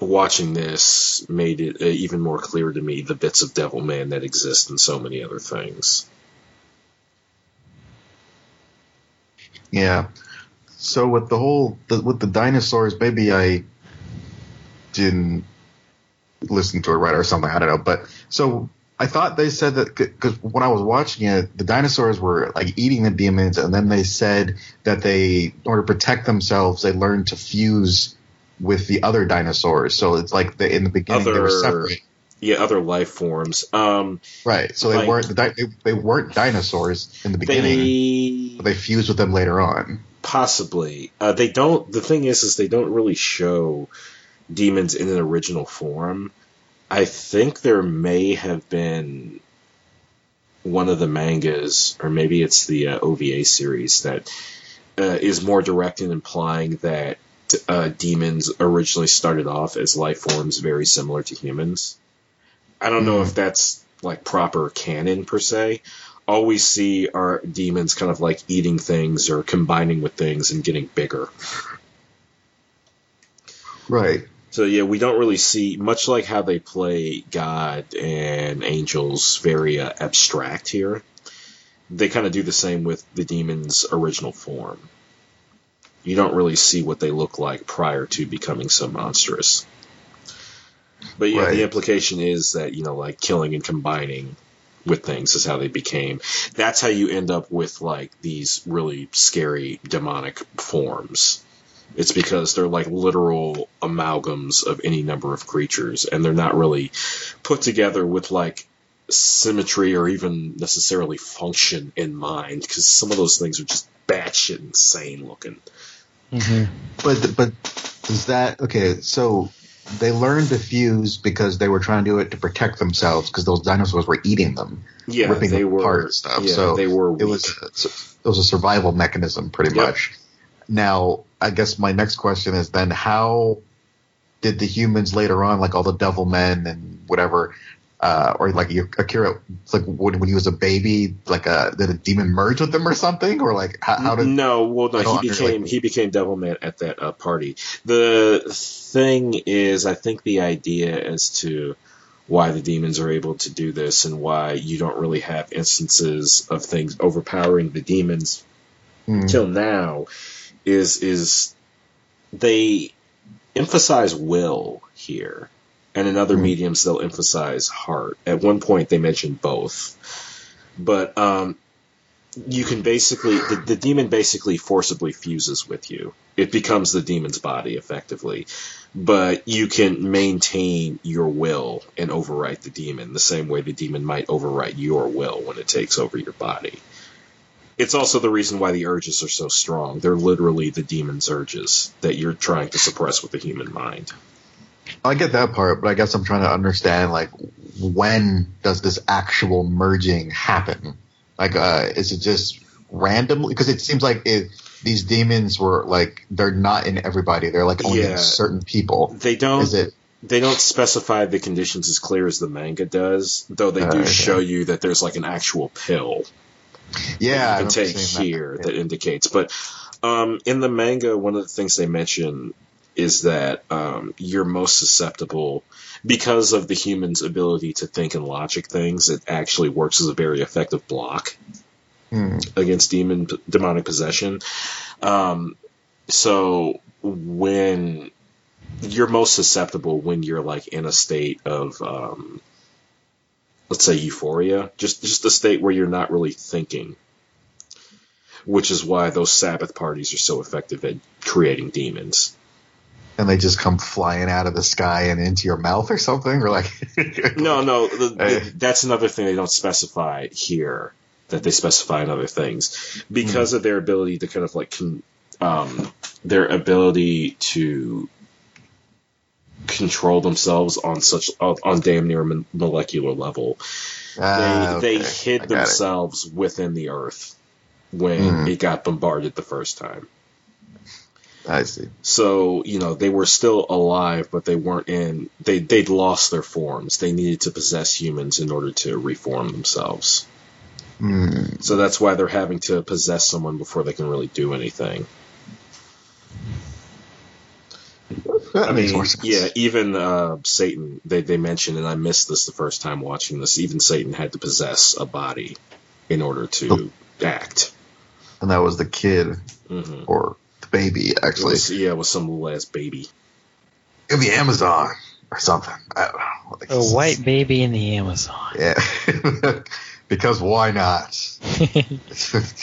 watching this made it uh, even more clear to me the bits of Devilman that exist in so many other things Yeah. So with the whole the, with the dinosaurs, maybe I didn't listen to it right or something. I don't know. But so I thought they said that because when I was watching it, the dinosaurs were like eating the demons, and then they said that they, in order to protect themselves, they learned to fuse with the other dinosaurs. So it's like the, in the beginning they were Other- separate, yeah other life forms um right? So they Like- weren't they, they weren't dinosaurs in the beginning, they but they fused with them later on. Possibly. Uh, they don't. The thing is, is they don't really show demons in an original form. I think there may have been one of the mangas, or maybe it's the uh, OVA series that uh, is more direct in implying that uh, demons originally started off as life forms very similar to humans. I don't know Hmm. if that's like proper canon per se. All we see are demons kind of like eating things or combining with things and getting bigger. Right. So yeah, we don't really see much like how they play God and angels very uh, abstract here. They kind of do the same with the demon's original form. You don't really see what they look like prior to becoming so monstrous. But yeah, Right. the implication is that you know, like killing and combining with things is how they became. That's how you end up with like these really scary demonic forms. It's because they're like literal amalgams of any number of creatures, and they're not really put together with like symmetry or even necessarily function in mind. Because some of those things are just batshit insane looking. hmm But but is that okay? So they learned to fuse because they were trying to do it to protect themselves because those dinosaurs were eating them, Yeah, ripping they them were. apart and stuff. Yeah, so they were. it was a, it was a survival mechanism pretty Yep. much. Now I guess my next question is then how did the humans later on, like all the devil men and whatever, uh, or like Akira, like when, when he was a baby, like a did a demon merge with them or something, or like how, how did no, well, no, he became like- he became Devilman at that uh, party. The thing is, I think the idea as to why the demons are able to do this and why you don't really have instances of things overpowering the demons Hmm. till now is is they emphasize will here and in other Hmm. mediums they'll emphasize heart. At one point they mention both. But um you can basically the, the demon basically forcibly fuses with you. It becomes the demon's body effectively. But you can maintain your will and overwrite the demon the same way the demon might overwrite your will when it takes over your body it's also the reason why the urges are so strong. They're literally the demon's urges that you're trying to suppress with the human mind. I get that part, but I guess I'm trying to understand like when does this actual merging happen? Like, uh, is it just randomly? Because it seems like it, these demons were like they're not in everybody. They're like only Yeah. in certain people. They don't Is it? they don't specify the conditions as clear as the manga does, though they do Okay. show you that there's like an actual pill Yeah, I you can take seeing that. here that. indicates. But um, in the manga, one of the things they mention is that um, you're most susceptible because of the human's ability to think and logic things. It actually works as a very effective block Hmm. against demon demonic possession. Um, so when you're most susceptible when you're like in a state of um, let's say euphoria, just just a state where you're not really thinking. Which is why those Sabbath parties are so effective at creating demons. and they just come flying out of the sky and into your mouth or something, or like <laughs> No, no, the, the- that's another thing they don't specify here that they specify in other things because of their ability to kind of like um, their ability to control themselves on such on, on damn near molecular level. Ah, they okay. they hid got it. themselves within the earth when Mhm. it got bombarded the first time. I see. So, you know, they were still alive, but they weren't in they they'd lost their forms. They needed to possess humans in order to reform themselves. Hmm. So that's why they're having to possess someone before they can really do anything. That I makes mean, more sense. yeah, even uh, Satan, they, they mentioned, and I missed this the first time watching this, even Satan had to possess a body in order to act. And that was the kid hmm or the baby, It actually. was, yeah, it was some little ass baby. in the Amazon or something. I don't know. Like, A white baby in the Amazon. Yeah. <laughs> because why not? <laughs>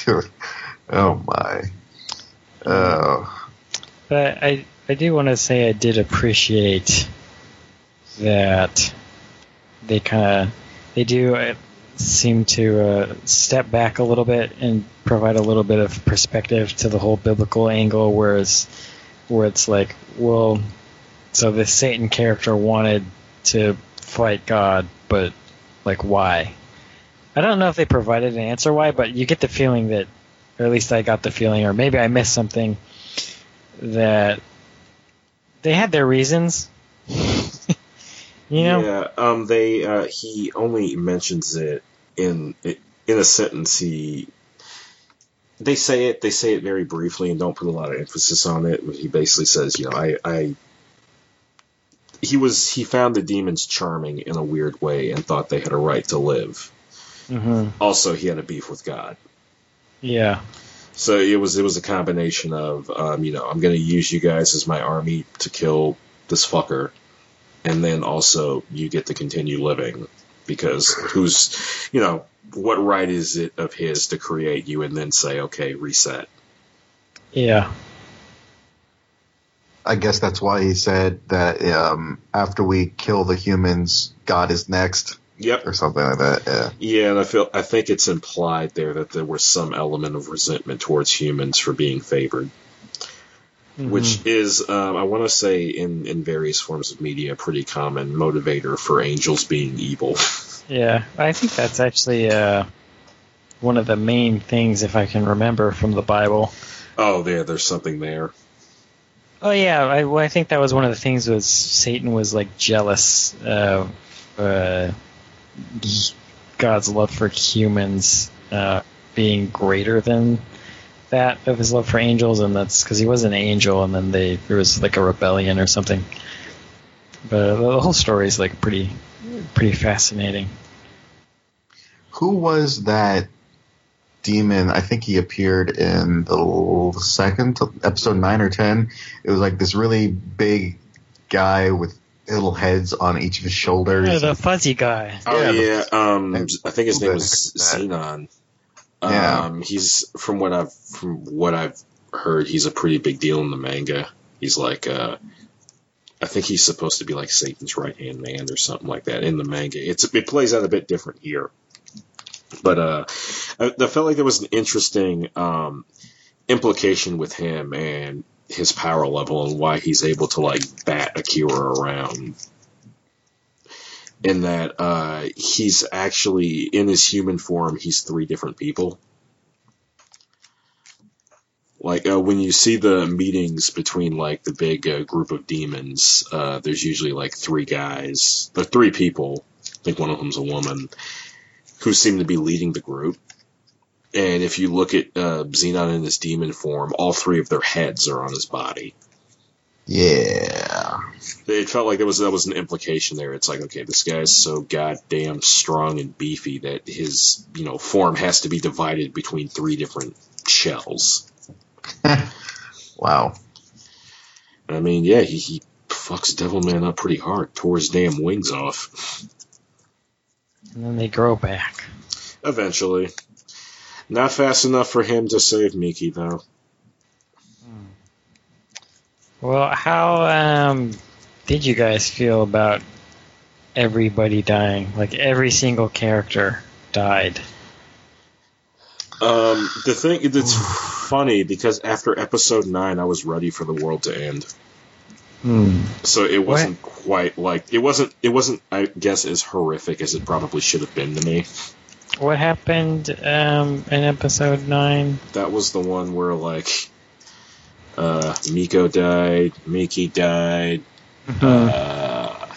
<laughs> oh my. Oh. But I, I do want to say I did appreciate that they kind of they do uh, seem to uh, step back a little bit and provide a little bit of perspective to the whole biblical angle, whereas where it's like, well, so the Satan character wanted to fight God, but like why? I don't know if they provided an answer why, but you get the feeling that, or at least I got the feeling, or maybe I missed something that they had their reasons. <laughs> you know? Yeah, um, they uh, he only mentions it in in a sentence. He they say it they say it very briefly and don't put a lot of emphasis on it. He basically says, you know, I, I he was he found the demons charming in a weird way and thought they had a right to live. hmm Also, he had a beef with God. Yeah. So it was it was a combination of um, you know I'm going to use you guys as my army to kill this fucker, and then also you get to continue living because who's you know what right is it of his to create you and then say okay reset? Yeah. I guess that's why he said that um, after we kill the humans, God is next, Yep. or something like that. Yeah. Yeah, and I feel I think it's implied there that there was some element of resentment towards humans for being favored. Mhm. which is um, I want to say in in various forms of media a pretty common motivator for angels being evil. <laughs> Yeah. I think that's actually uh, one of the main things, if I can remember from the Bible. oh, yeah, there's something there. Oh yeah, I, well, I think that was one of the things was Satan was like jealous of uh, God's love for humans uh, being greater than that of his love for angels, and that's because he was an angel, and then they there was like a rebellion or something. but the whole story is like pretty pretty fascinating. Who was that demon? I think he appeared in the second episode nine or ten. It was like this really big guy with little heads on each of his shoulders. Yeah, the fuzzy guy. Oh Yeah, yeah, um, I think his name was heck is that? Xenon. Yeah. Um, he's from what I've from what I've heard, he's a pretty big deal in the manga. He's like, uh, I think he's supposed to be like Satan's right hand man or something like that in the manga. It's it plays out a bit different here, but uh, I, I felt like there was an interesting um implication with him and his power level and why he's able to like bat Akira around. In that uh, he's actually in his human form he's three different people. Like uh, when you see the meetings between like the big uh, group of demons uh, there's usually like three guys or three people i think one of them's a woman who seem to be leading the group and if you look at uh, xenon in his demon form all three of their heads are on his body Yeah. it felt like there was that was an implication there. It's like, okay, this guy's so goddamn strong and beefy that his you know form has to be divided between three different shells. <laughs> wow. I mean, yeah, he, he fucks Devilman up pretty hard, tore his damn wings off. And then they grow back. Eventually, not fast enough for him to save Miki though. Well, how um, did you guys feel about everybody dying? Like every single character died. Um, the thing it's funny because after episode nine, I was ready for the world to end. Hmm. So it wasn't quite like it wasn't it wasn't I guess as horrific as it probably should have been to me. What happened um, in episode nine? That was the one where like uh Miko died, Miki died, uh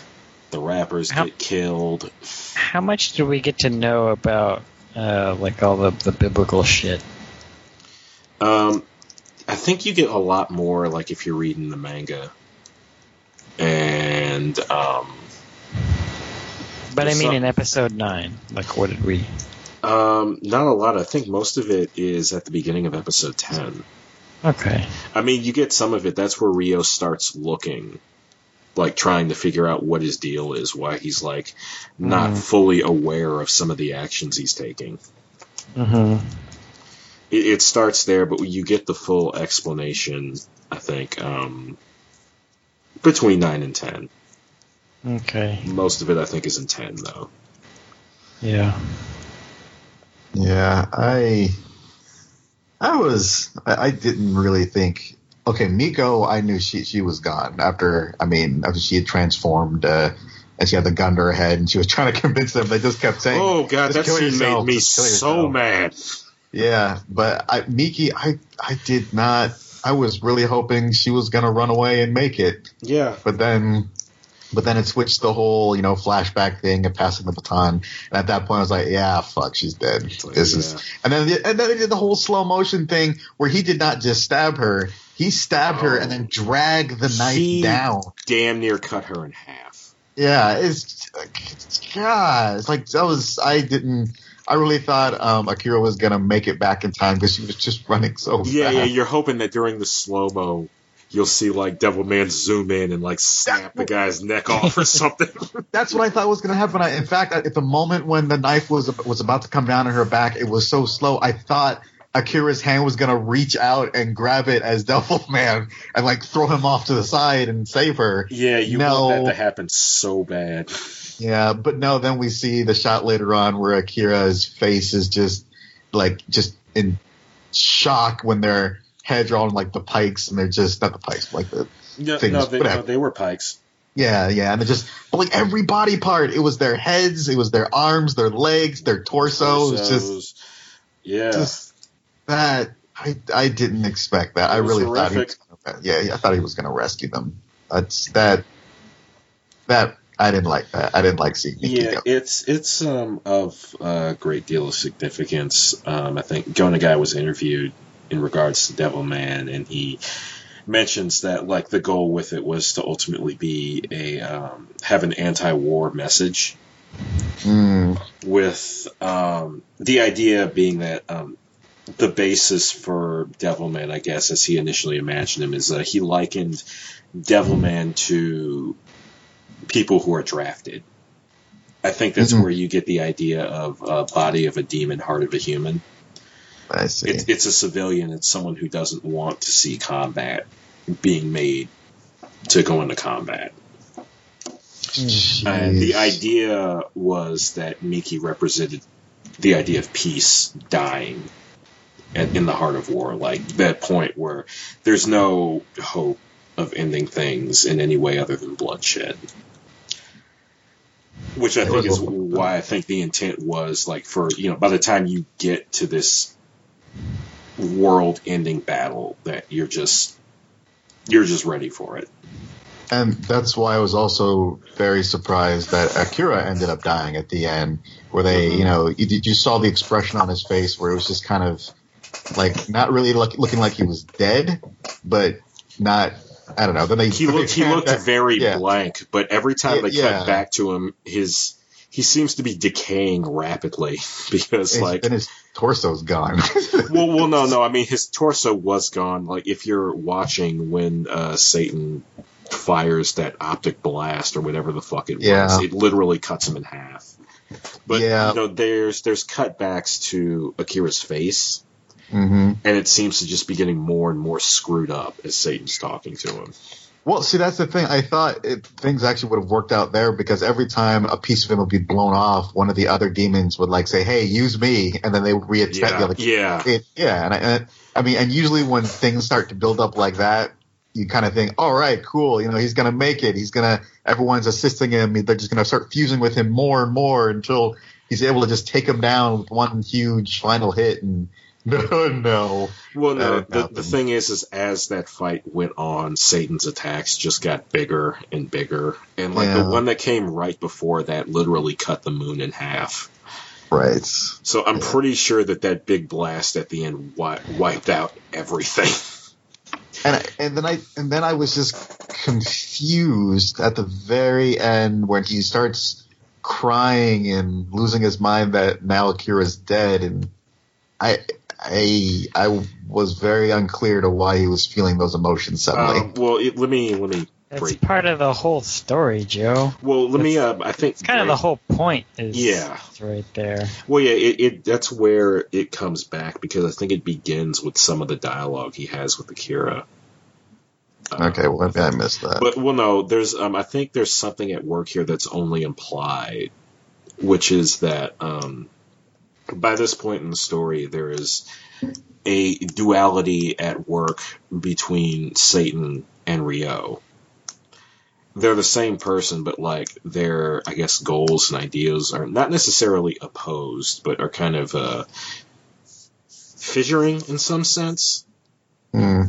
the rappers How- get killed. How much do we get to know about uh, like all the, the biblical shit? Um I think you get a lot more like if you're reading the manga. And um But I mean, in episode nine, like what did we? um not a lot. I think most of it is at the beginning of episode 10. Okay. I mean, you get some of it. That's where Ryo starts looking, like trying to figure out what his deal is, why he's like not Mm. fully aware of some of the actions he's taking. Mm-hmm. It, it starts there, but you get the full explanation. I think um, between nine and ten. Okay. Most of it, I think, is in ten though. Yeah. Yeah, I I was I, I didn't really think okay, Miko I knew she she was gone after I mean after she had transformed uh and she had the gun to her head and she was trying to <laughs> convince them they just kept saying Oh god, "Just that kill scene yourself, made me so mad. Yeah, but I Miki I I did not I was really hoping she was gonna run away and make it. Yeah, But then but then it switched the whole, you know, flashback thing of passing the baton. And at that point I was like, yeah, fuck, she's dead. like, This yeah. is and then and then they did the whole slow motion thing where he did not just stab her, he stabbed her and then dragged the knife down. damn near cut her in half. Yeah, it's, it's God, it's like that was I didn't I really thought um, Akira was gonna make it back in time because she was just running so Yeah, fast. yeah, you're hoping that during the slow mo, you'll see like Devilman zoom in and like snap the guy's neck off or something. <laughs> That's what I thought was going to happen. I, in fact, at the moment when the knife was was about to come down on her back, it was so slow. I thought Akira's hand was going to reach out and grab it as Devil Man and like throw him off to the side and save her. yeah, you No. want that to happen so bad. <laughs> Yeah, but no. Then we see the shot later on where Akira's face is just like just in shock when their are on like the pikes and they're just not the pikes, like the No, Things, no, they, whatever. no, they were pikes. Yeah, yeah, and they're just like every body part. It was their heads, it was their arms, their legs, their torso. It was just, yeah. just that. I I didn't expect that. I It really thought he was gonna, yeah, yeah, I thought he was going to rescue them. That's that. That I didn't like that. I didn't like seeing Miki Yeah, go. it's it's um of a great deal of significance. Um, I think Go Nagai was interviewed in regards to Devilman, and he mentions that like the goal with it was to ultimately be a um, have an anti-war message Mm, with um, the idea being that um, the basis for Devilman, I guess, as he initially imagined him, is uh, he likened Devilman to people who are drafted. I think that's Mhm. where you get the idea of uh, body of a demon, heart of a human. I see. It's, it's a civilian. It's someone who doesn't want to see combat being made to go into combat. And the idea was that Miki represented the idea of peace dying at, in the heart of war, like that point where there's no hope of ending things in any way other than bloodshed. Which I think is why I think the intent was like for you know by the time you get to this world-ending battle that you're just you're just ready for it. And that's why I was also very surprised that Akira ended up dying at the end, where they, you know, you, you saw the expression on his face where it was just kind of like not really look, looking like he was dead, but not. I don't know. Then they he looked he looked very yeah. blank, but every time they Yeah. cut back to him, his he seems to be decaying rapidly <laughs> because his- like then his torso's gone. <laughs> well well no no I mean his torso was gone. Like if you're watching when uh, Satan fires that optic blast or whatever the fuck it was it literally cuts him in half. But Yeah. you know there's there's cutbacks to Akira's face. Hmm and it seems to just be getting more and more screwed up as Satan's talking to him Well, see, that's the thing. I thought it, things actually would have worked out there because every time a piece of him would be blown off, one of the other demons would like say, "Hey, use me," and then they would reattach the yeah other. yeah It, yeah, and I, and I mean, and usually when things start to build up like that, you kind of think, "All right, cool. You know, he's gonna make it. He's gonna. Everyone's assisting him. They're just gonna start fusing with him more and more until he's able to just take him down with one huge final hit." And <laughs> no, no. Well, no. The, the thing is, is as that fight went on, Satan's attacks just got bigger and bigger, and like Yeah. the one that came right before that literally cut the moon in half. Right. So I'm pretty sure that that big blast at the end wi- wiped out everything. <laughs> and and then I and then I was just confused at the very end when he starts crying and losing his mind that now Akira's dead, and I I I was very unclear to why he was feeling those emotions suddenly. Um, well, it, let me let me That's break. part of the whole story, Joe. Well, let me. Uh, I think It's kind of the whole point. Is Yeah. it's right there. Well, yeah, it, it that's where it comes back because I think it begins with some of the dialogue he has with Akira. Uh, okay, well maybe I missed that. But well, no, there's um, I think there's something at work here that's only implied, which is that um, by this point in the story, there is a duality at work between Satan and Ryo. They're the same person, but like their, I guess, goals and ideas are not necessarily opposed, but are kind of uh, fissuring in some sense Hmm.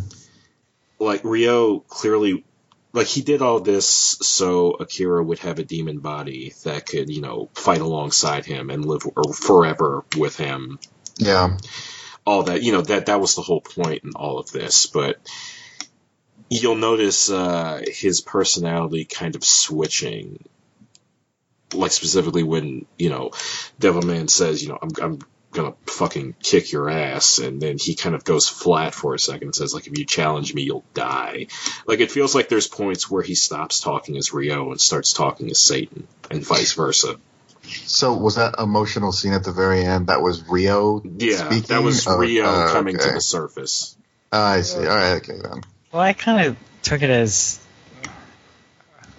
like Ryo clearly like he did all this so Akira would have a demon body that could, you know, fight alongside him and live or forever with him. Yeah. All that, you know, that that was the whole point in all of this, but you'll notice uh his personality kind of switching like specifically when, you know, Devilman says, you know, I'm I'm gonna fucking kick your ass and then he kind of goes flat for a second and says like if you challenge me you'll die like it feels like there's points where he stops talking as Ryo and starts talking as satan and vice versa So was that emotional scene at the very end? That was Ryo. yeah Speaking that was of- Ryo uh, coming to the surface Ah, I see. All right. Okay then. Well, I kind of took it as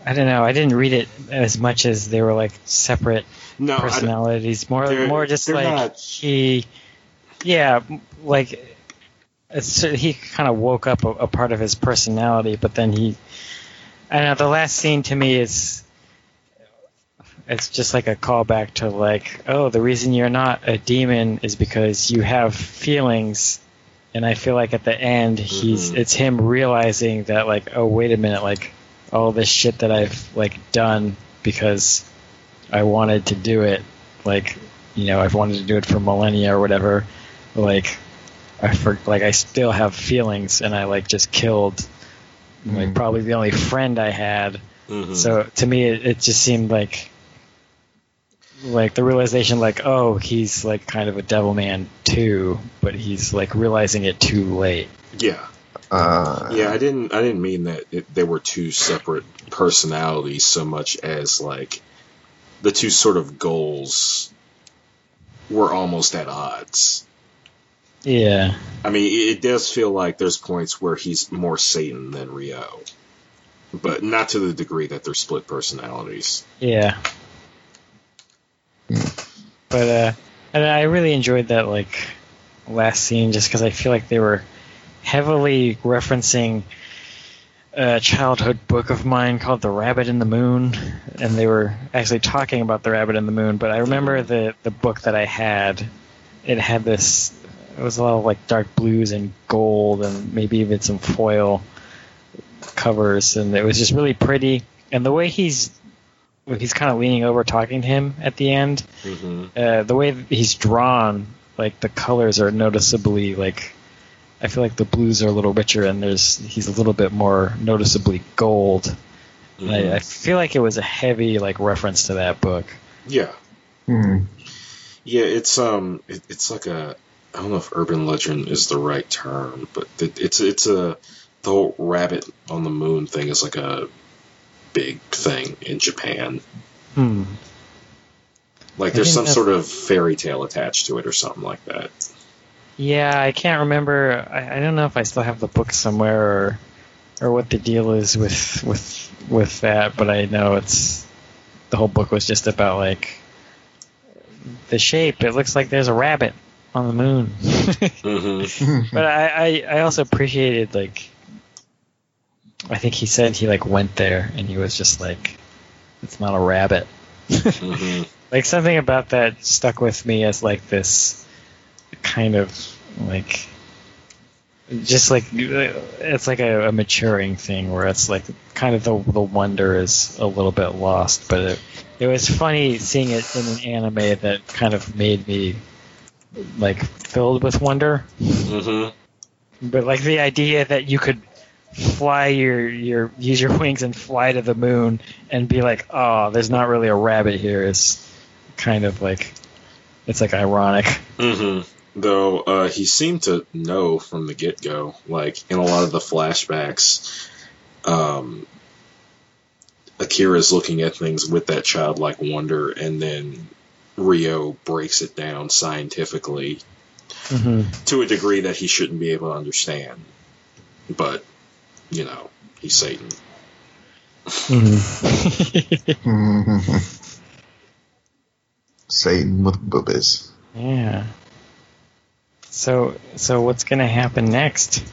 I don't know. I didn't read it as much as they were like separate no personalities. More, more just like not- he, yeah, like it's, he kind of woke up a, a part of his personality, but then he, I know. The last scene to me is. It's just like a callback to like, oh, the reason you're not a demon is because you have feelings, and I feel like at the end he's Mhm. it's him realizing that like, oh, wait a minute, like all this shit that I've like done because I wanted to do it, like you know I've wanted to do it for millennia or whatever. Like I for like I still have feelings, and I like just killed like Mm. probably the only friend I had. Mhm. So to me, it, it just seemed like like the realization, like oh, he's like kind of a devil man too, but he's like realizing it too late. yeah, Uh, yeah. I didn't. I didn't mean that it, they were two separate personalities so much as like the two sort of goals were almost at odds. Yeah, I mean, it, does feel like there's points where he's more Satan than Ryo, but not to the degree that they're split personalities. yeah. But uh, and I really enjoyed that like last scene just because I feel like they were heavily referencing a childhood book of mine called The Rabbit in the Moon, and they were actually talking about the Rabbit in the Moon. But I remember the the book that I had. It had this. It was a lot of like dark blues and gold, and maybe even some foil covers, and it was just really pretty. And the way he's he's kind of leaning over talking to him at the end hmm uh, the way he's drawn, like the colors are noticeably like. I feel like the blues are a little richer, and there's he's a little bit more noticeably gold. And I, I feel like it was a heavy like reference to that book. Yeah, hmm. yeah. It's um, it, it's like a. I don't know if urban legend is the right term, but it, it's it's a the whole rabbit on the moon thing is like a big thing in Japan. Hmm. Like I there's some that- sort of fairy tale attached to it or something like that. Yeah, I can't remember. I, I don't know if I still have the book somewhere or or what the deal is with with with that, but I know it's the whole book was just about like the shape. It looks like there's a rabbit on the moon. <laughs> hmm but I, I, I also appreciated like I think he said he like went there and he was just like it's not a rabbit. hmm <laughs> like something about that stuck with me as like this kind of like just like it's like a, a maturing thing where it's like kind of the the wonder is a little bit lost but it, it was funny seeing it in an anime that kind of made me like filled with wonder. Hmm but like the idea that you could fly your your use your wings and fly to the moon and be like, oh, there's not really a rabbit here is kind of like it's like ironic. hmm Though uh, he seemed to know from the get go, like in a lot of the flashbacks, um, Akira's looking at things with that childlike wonder, and then Ryo breaks it down scientifically Mm-hmm. to a degree that he shouldn't be able to understand. But, you know, he's Satan. Mm-hmm. <laughs> Satan with boobies. yeah. So so what's gonna happen next?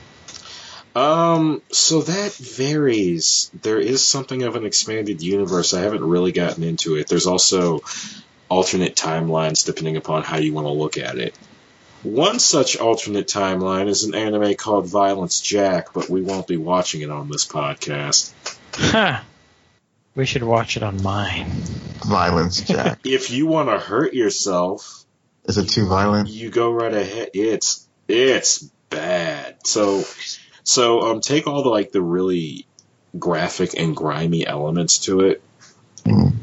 Um, so that varies. There is something of an expanded universe. I haven't really gotten into it. There's also alternate timelines depending upon how you want to look at it. One such alternate timeline is an anime called Violence Jack, but we won't be watching it on this podcast. Huh. We should watch it on mine. Violence, Jack. If you want to hurt yourself, Is it too violent? you go right ahead. It's it's bad. So so um take all the like the really graphic and grimy elements to it, Mm.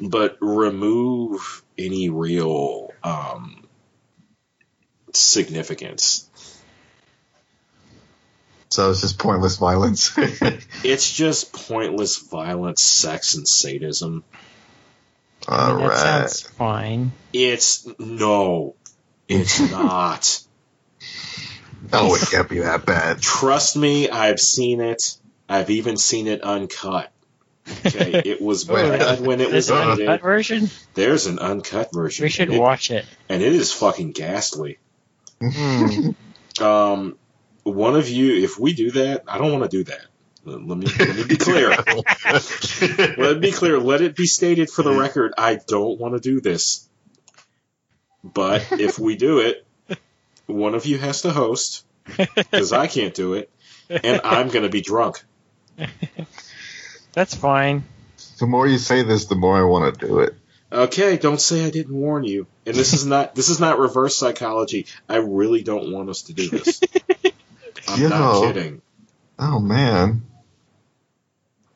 but remove any real um significance. So it's just pointless violence. <laughs> It's just pointless violence, sex, and sadism. I All mean, that sounds fine. It's no, it's <laughs> not. Oh, it can't be that bad. Trust me, I've seen it. I've even seen it uncut. Okay, <laughs> it was bad when it was There's an edited. uncut version. There's an uncut version. We should it, watch it. and it is fucking ghastly. Hmm. Um, one of you, if we do that, I don't want to do that. Let me let me be clear. <laughs> Let me be clear. Let it be stated for the mm-hmm. record. I don't want to do this. But if we do it, one of you has to host because I can't do it, and I'm going to be drunk. That's fine. the more you say this, the more I want to do it. Okay, don't say I didn't warn you. And this is not this is not reverse psychology. I really don't want us to do this. <laughs> I'm not kidding. Oh man.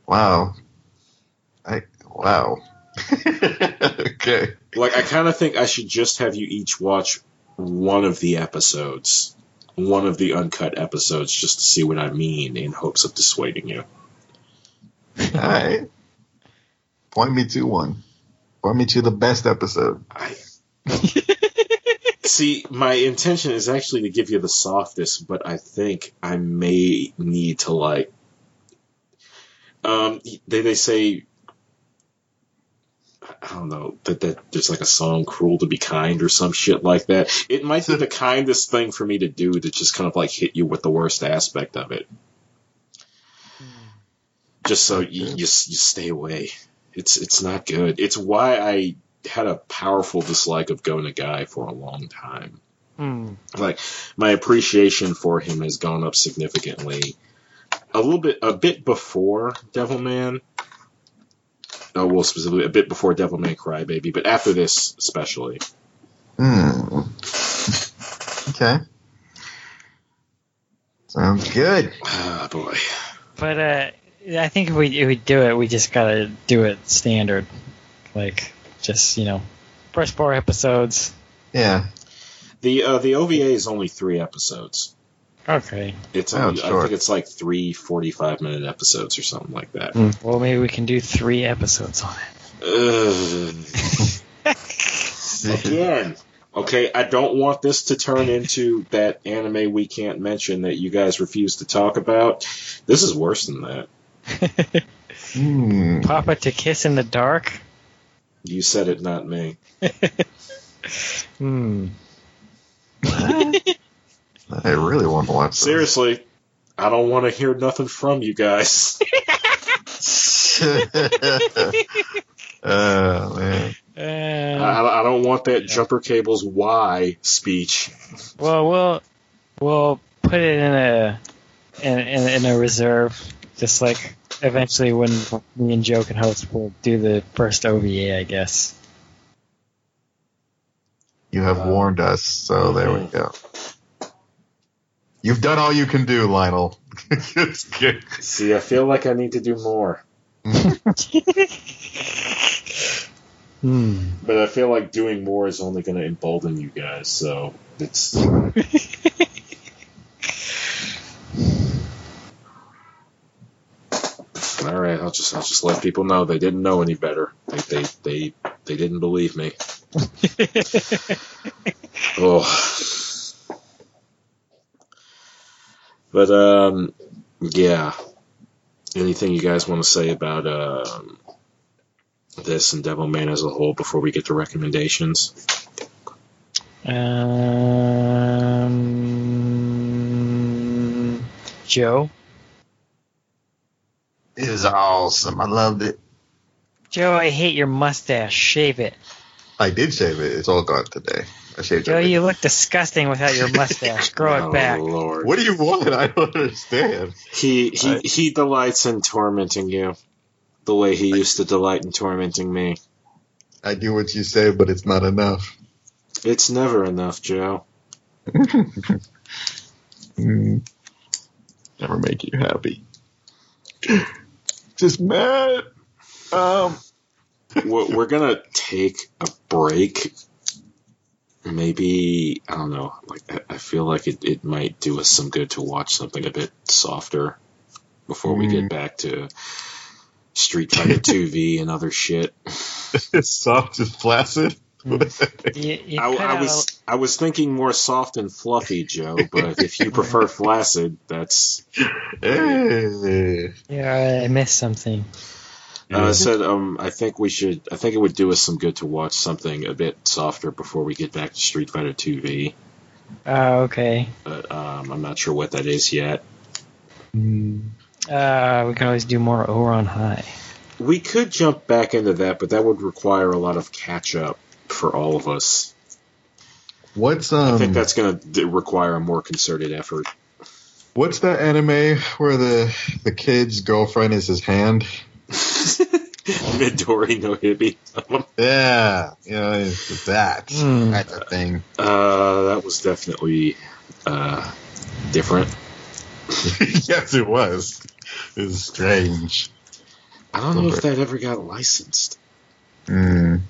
Wow. I wow. <laughs> okay. Like, I kind of think I should just have you each watch one of the episodes, one of the uncut episodes, just to see what I mean, in hopes of dissuading you. All right. Point me to one. Point me to the best episode. I <laughs> see. My intention is actually to give you the softest, but I think I may need to like. Um, they they say. I don't know that that there's like a song "Cruel to Be Kind" or some shit like that. It might be the kindest thing for me to do to just kind of like hit you with the worst aspect of it, just so you you, you stay away. It's it's not good. It's why I had a powerful dislike of Go Nagai for a long time. Hmm. Like my appreciation for him has gone up significantly. A little bit, a bit before Devilman. Oh, well, specifically a bit before Devilman Crybaby, but after this, especially. Hmm. Okay. Sounds good. Ah, boy. But uh, I think if we if we do it, we just gotta do it standard, like just you know, first four episodes. Yeah. The uh, the OVA is only three episodes. Okay. It's Oh, only, I sure. think it's like three 45 minute episodes or something like that. Well, maybe we can do three episodes on it. <laughs> Again. Okay, I don't want this to turn into that anime we can't mention that you guys refuse to talk about. This is worse than that. Hmm. Papa to kiss in the dark. You said it, not me. <laughs> Hmm. <laughs> I really want to watch this. Seriously, I don't want to hear nothing from you guys. <laughs> oh man. Uh, I, I don't want that jumper cables Y speech. well, we'll we'll put it in a in, in, in a reserve, just like eventually when me and Joe can host, we'll do the first OVA, I guess. You have warned us, so there we go. You've done all you can do, Lionel. <laughs> See, I feel like I need to do more. Hmm. But I feel like doing more is only going to embolden you guys, so it's. <laughs> All right, I'll just I'll just let people know they didn't know any better. They they they, they didn't believe me. <laughs> Oh. But um, yeah. Anything you guys want to say about um this and Devilman as a whole before we get to recommendations? Um, Joe. It was awesome. I loved it. Joe, I hate your mustache. Shave it. I did shave it. It's all gone today. I shaved Joe, it. you look disgusting without your <laughs> mustache. Grow oh, it back. Lord. What do you want? I don't understand. He he I- he delights in tormenting you, the way he used to delight in tormenting me. I do what you say, but it's not enough. It's never enough, Joe. <laughs> Mm. Never make you happy. Just mad. Um. We're, we're gonna take a break. Maybe I don't know. Like I, I feel like it, it might do us some good to watch something a bit softer before we get Mm. back to Street Fighter 2V <laughs> and other shit. soft as flaccid. You, you I, cut I out- was I was thinking more soft and fluffy, Joe. But if you prefer <laughs> flaccid, that's. hey. Yeah, I missed something. Uh, I said um I think we should. I think it would do us some good to watch something a bit softer before we get back to Street Fighter 2V. Oh, okay. But um, I'm not sure what that is yet. Mm. Uh, we can always do more Ouran High. We could jump back into that, but that would require a lot of catch up for all of us. What's um? I think that's going to require a more concerted effort. What's that anime where the the kid's girlfriend is his hand? <laughs> Midori no Hibi. <laughs> Yeah, you know, that Hmm. kind of thing. Uh, that was definitely uh, different. <laughs> yes, it was. It was strange. I don't know if that ever got licensed. Mm.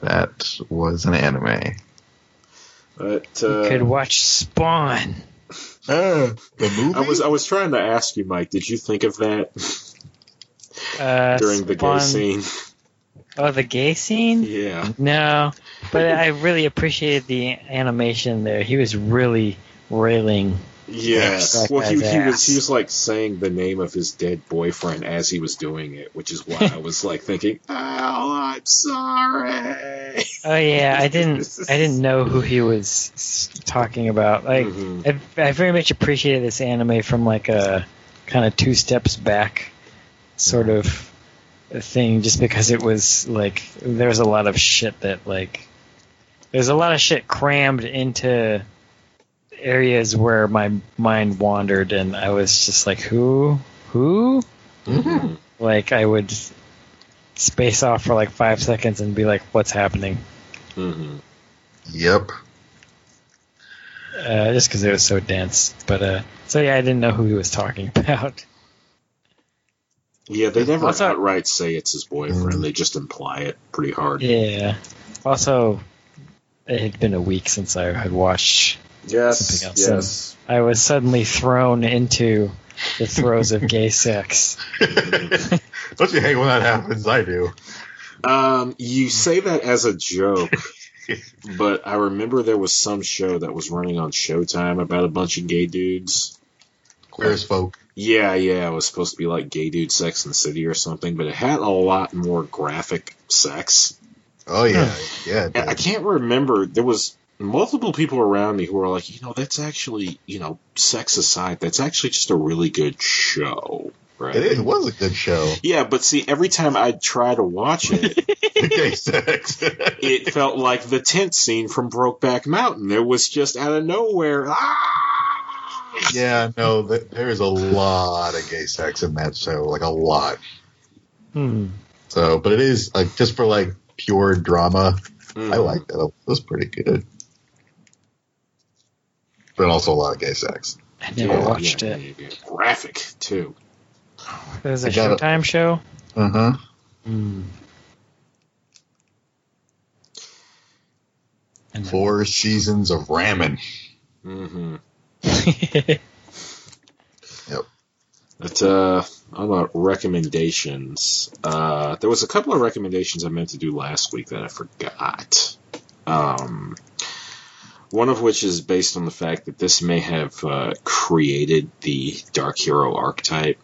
That was an anime. But You uh, could watch Spawn. <laughs> Uh, the movie? I was I was trying to ask you, Mike. Did you think of that Uh, during the gay scene? Oh, the gay scene? Yeah. No, but I really appreciated the animation there. He was really railing. Yes. Well, he, he was he was like saying the name of his dead boyfriend as he was doing it, which is why I was like thinking, <laughs> "Oh, I'm sorry." Oh yeah, I didn't <laughs> I didn't know who he was talking about. Like Mhm. I, I very much appreciated this anime from like a kind of two steps back sort of thing, just because it was like there was a lot of shit that like there's a lot of shit crammed into areas where my mind wandered, and I was just like, who, who? Mhm. Like I would space off for like five seconds and be like, what's happening? Mhm. Yep. uh, just because it was so dense. But uh, so yeah, I didn't know who he was talking <laughs> about. Yeah, they never Also- outright say it's his boyfriend. Mhm. They just imply it pretty hard. Yeah. Also, it had been a week since I had watched. Yes. Something else. Yes. I was suddenly thrown into the throes of gay sex. <laughs> Don't you hate when that happens? I do. Um, you say that as a joke, <laughs> but I remember there was some show that was running on Showtime about a bunch of gay dudes. Queer as folk. Yeah, yeah, it was supposed to be like Gay Dude Sex in the City or something, but it had a lot more graphic sex. Oh yeah, yeah. I can't remember. There was multiple people around me who were like, you know, that's actually, you know, sex aside, that's actually just a really good show, right? It, it was a good show. Yeah, but see, every time I'd try to watch it, <laughs> Gay sex. it felt like the tent scene from Brokeback Mountain. It was just out of nowhere. Ah! yeah, no, there's a lot of gay sex in that show, like a lot. Hmm. So, but it is like just for like pure drama. Mhm. I like that. It was pretty good. But also a lot of gay sex. I never Yeah, watched yeah, it. yeah, yeah. Graphic too. It was a I got it. Showtime show. Uh huh. Hmm. And then- Four seasons of ramen. hmm <laughs> Yep. But uh, how about recommendations? Uh, there was a couple of recommendations I meant to do last week that I forgot. Um, one of which is based on the fact that this may have uh, created the Dark Hero archetype.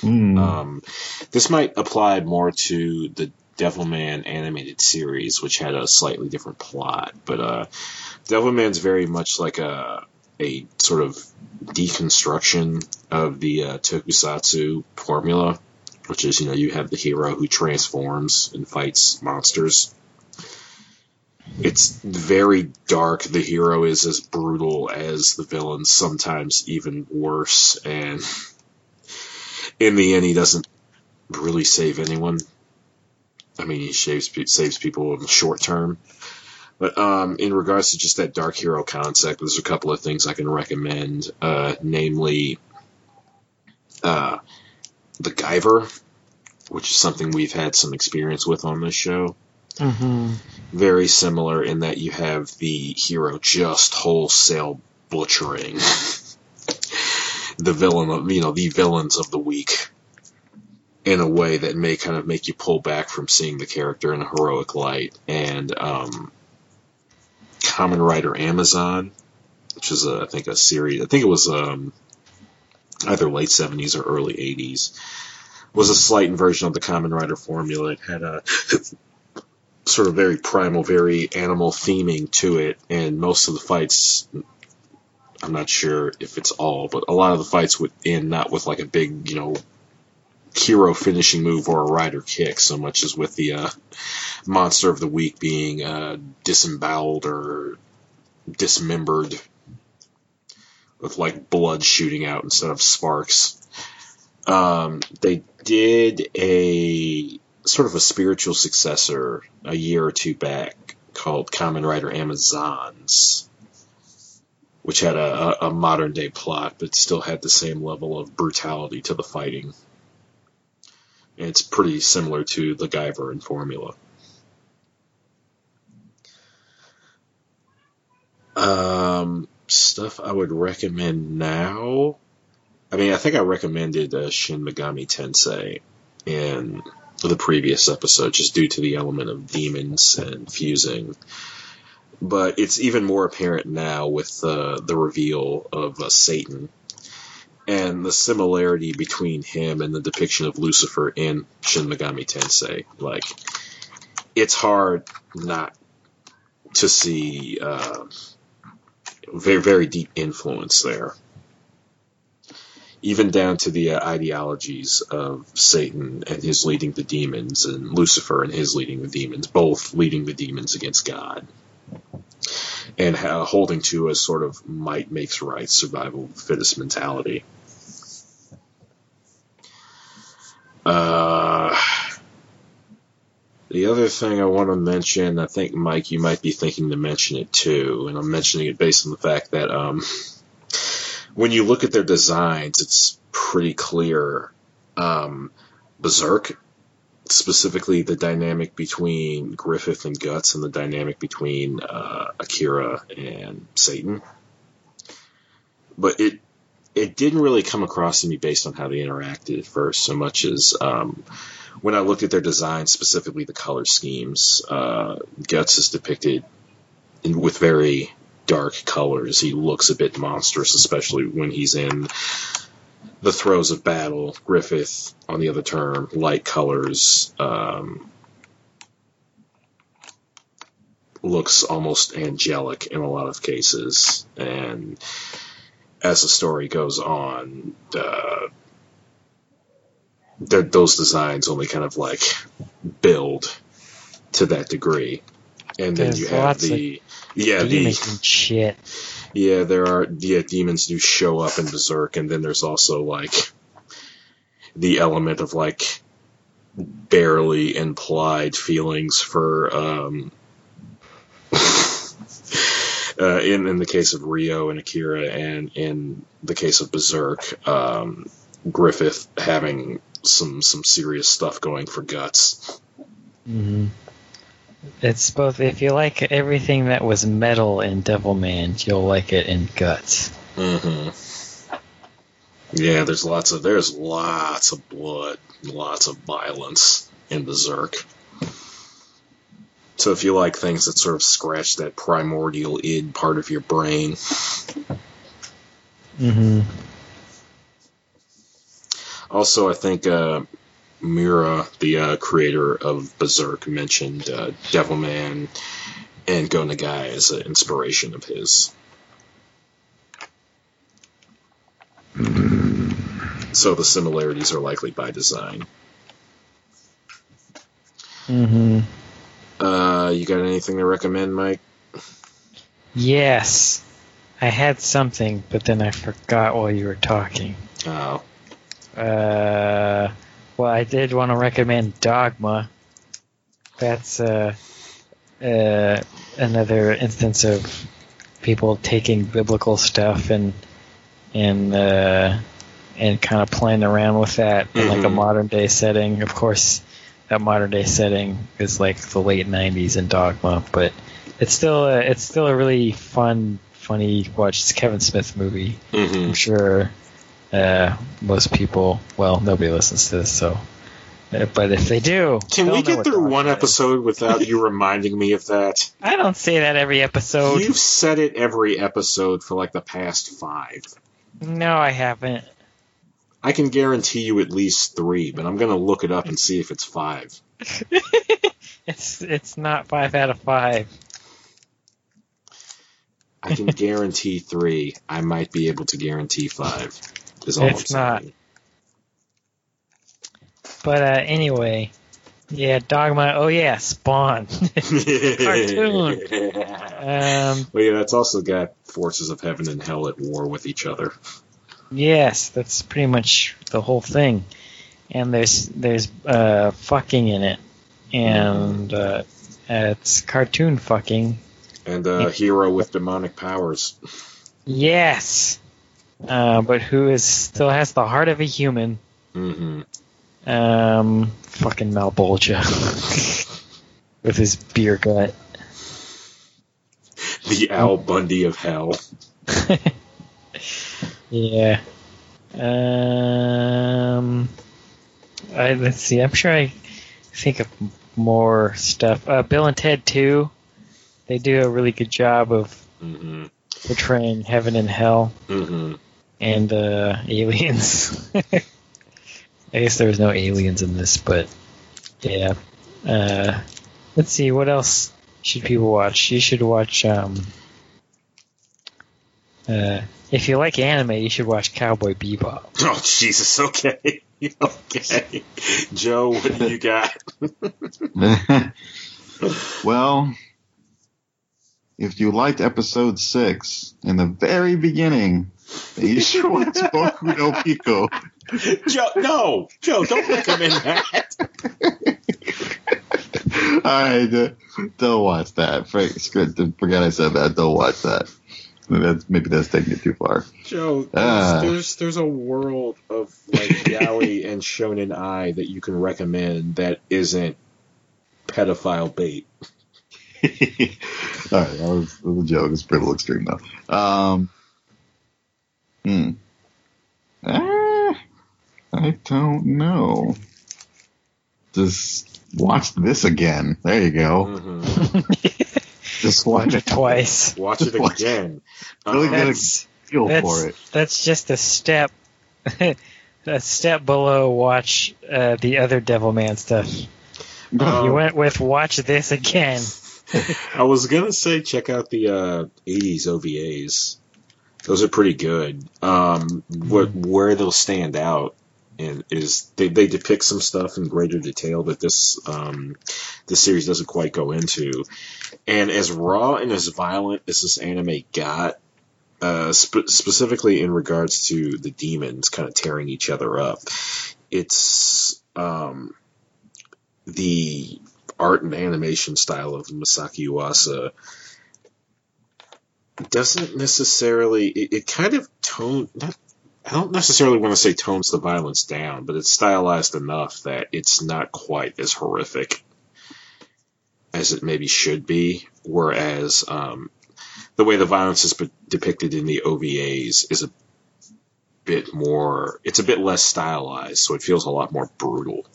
Mm. Um, this might apply more to the Devilman animated series, which had a slightly different plot. But uh, Devilman's very much like a a sort of deconstruction of the uh, Tokusatsu formula, which is you know you have the hero who transforms and fights monsters. It's very dark. The hero is as brutal as the villains, sometimes even worse, and in the end, he doesn't really save anyone. I mean, he saves saves people in the short term. But um, in regards to just that dark hero concept, there's a couple of things I can recommend. Uh, namely, uh, the Guyver, which is something we've had some experience with on this show. Hmm Very similar in that you have the hero just wholesale butchering <laughs> the villain of you know the villains of the week in a way that may kind of make you pull back from seeing the character in a heroic light. And um, Kamen Rider Amazon, which is a, I think a series. I think it was um, either late seventies or early eighties. Was a slight inversion of the Kamen Rider formula. It had a <laughs> sort of very primal, very animal theming to it, and most of the fights. I'm not sure if it's all, but a lot of the fights would end not with like a big, you know, hero finishing move or a rider kick, so much as with the uh, monster of the week being uh, disemboweled or dismembered with like blood shooting out instead of sparks. Um, they did a sort of a spiritual successor a year or two back called Kamen Rider Amazons, which had a, a, modern day plot but still had the same level of brutality to the fighting. And It's pretty similar to the Guyver and formula. Um, stuff I would recommend now. I mean, I think I recommended uh, Shin Megami Tensei in the previous episode, just due to the element of demons and fusing. But it's even more apparent now with uh, the reveal of uh, Satan and the similarity between him and the depiction of Lucifer in Shin Megami Tensei. Like, it's hard not to see uh, very very deep influence there. Even down to the uh, ideologies of Satan and his leading the demons, and Lucifer and his leading the demons, both leading the demons against God and holding to a sort of might makes right survival of the fittest mentality. Uh, the other thing I want to mention, I think Mike, you might be thinking to mention it too, and I'm mentioning it based on the fact that um, when you look at their designs, it's pretty clear. Um, Berserk, specifically the dynamic between Griffith and Guts, and the dynamic between uh, Akira and Satan. But it it didn't really come across to me based on how they interacted at first, so much as um, when I looked at their design, specifically the color schemes. Uh, Guts is depicted in, with very dark colors. He looks a bit monstrous, especially when he's in the throes of battle. Griffith, on the other term, light colors. Um, looks almost angelic in a lot of cases, and as the story goes on, uh, those designs only kind of like build to that degree, and then There's you have the yeah the shit. yeah there are yeah demons do show up in Berserk, and then there's also like the element of like barely implied feelings for um <laughs> uh, in in the case of Ryo and Akira, and in the case of Berserk, um, Griffith having some some serious stuff going for guts. hmm It's both. If you like everything that was metal in Devilman, you'll like it in Guts. hmm Yeah, there's lots of there's lots of blood, lots of violence in Berserk. So if you like things that sort of scratch that primordial id part of your brain, hmm Also, I think uh, Miura, the uh, creator of Berserk, mentioned uh, Devilman and Go Nagai as an inspiration of his. So the similarities are likely by design. hmm Uh, you got anything to recommend, Mike? Yes, I had something, but then I forgot while you were talking. Oh, Uh, well, I did want to recommend Dogma. That's uh, uh, another instance of people taking biblical stuff and and uh, and kind of playing around with that in like a Mhm. modern day setting. Of course, that modern day setting is like the late '90s in Dogma, but it's still a, it's still a really fun, funny watch. It's a Kevin Smith movie. hmm I'm sure uh, most people, well, nobody listens to this, so. uh, But if they do, Can we get through one is. episode without you <laughs> reminding me of that? I don't say that every episode. You've said it every episode for like the past five. No, I haven't. I can guarantee you at least three, but I'm gonna look it up and see if it's five. <laughs> It's it's not five out of five. I can guarantee three. I might be able to guarantee five. Is all It's I'm not. saying. But uh, anyway, yeah, Dogma. Oh yeah, Spawn. <laughs> Cartoon. <laughs> um, well, yeah, that's also got forces of heaven and hell at war with each other. yes, that's pretty much the whole thing. And there's there's uh, fucking in it, and uh, it's cartoon fucking. And a hero with demonic powers. Yes, uh, but who is still has the heart of a human. hmm Um, fucking Malebolgia <laughs> with his beer gut. The Al Bundy of hell. <laughs> yeah. Um, I, let's see. I'm sure I think of more stuff. Uh, Bill and Ted 2. They do a really good job of hmm portraying heaven and hell hmm and uh, aliens. <laughs> I guess there was no aliens in this, but yeah. Uh, let's see. What else should people watch? You should watch. Um, uh, if you like anime, you should watch Cowboy Bebop. <laughs> Oh Jesus! Okay, <laughs> okay. Joe, what do you got? well, if you liked episode six in the very beginning, you should watch Boku no Pico. Joe, no, Joe, don't recommend that. All right, uh, don't watch that. Forget I said that. Don't watch that. That's maybe that's taking it too far. Joe, there's, Ah. there's there's a world of like yaoi <laughs> and shonen ai that you can recommend that isn't pedophile bait. <laughs> All right, that was, that was a joke. It's a little extreme though. Um, hmm. Ah, I don't know. Just watch this again. There you go. hmm <laughs> Just Watch watch it twice. Watch it <laughs> Watch- again. Really good. That's Feel for it. that's just a step. <laughs> a step below watch uh, the other Devilman stuff. Um, you went with watch this again. I was gonna say check out the uh, '80s OVAs. Those are pretty good. Um, what where they'll stand out and is they, they depict some stuff in greater detail that this um, this series doesn't quite go into. And as raw and as violent as this anime got, uh, spe- specifically in regards to the demons kind of tearing each other up, it's um, the art and animation style of Masaaki Yuasa doesn't necessarily it, it kind of tone not I don't necessarily want to say tones the violence down, but it's stylized enough that it's not quite as horrific as it maybe should be. Whereas um, the way the violence is depicted in the OVAs is a bit more, it's a bit less stylized, so it feels a lot more brutal.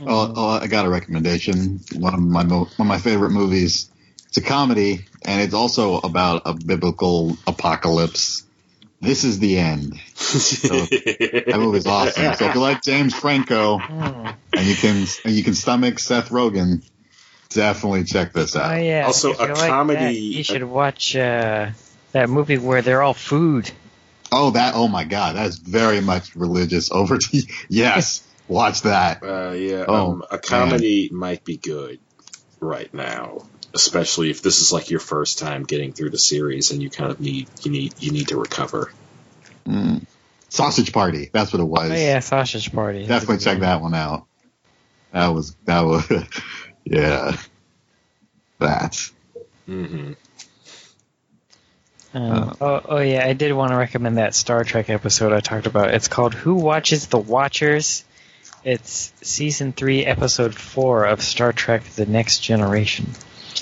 Oh, oh, I got a recommendation. One of my mo- one of my favorite movies. It's a comedy, and it's also about a biblical apocalypse. This is the end. <laughs> That movie's awesome. So if you like James Franco Hmm. and you can and you can stomach Seth Rogen, definitely check this Oh out. yeah. Also, if you a like comedy- that, you should watch uh, that movie where they're all food. Oh, that! Oh my God, that's very much religious. Over to <laughs> yes, watch that. Uh, yeah, Oh, um, a comedy might be good right now, especially if this is like your first time getting through the series and you kind of need you need you need to recover. Mm. Sausage Party. That's what it was. Oh yeah, Sausage Party. Definitely check one. that one out. That was that was <laughs> yeah. That. hmm Um, oh, oh yeah, I did want to recommend that Star Trek episode I talked about. It's called "Who Watches the Watchers." It's season three, episode four of Star Trek: The Next Generation.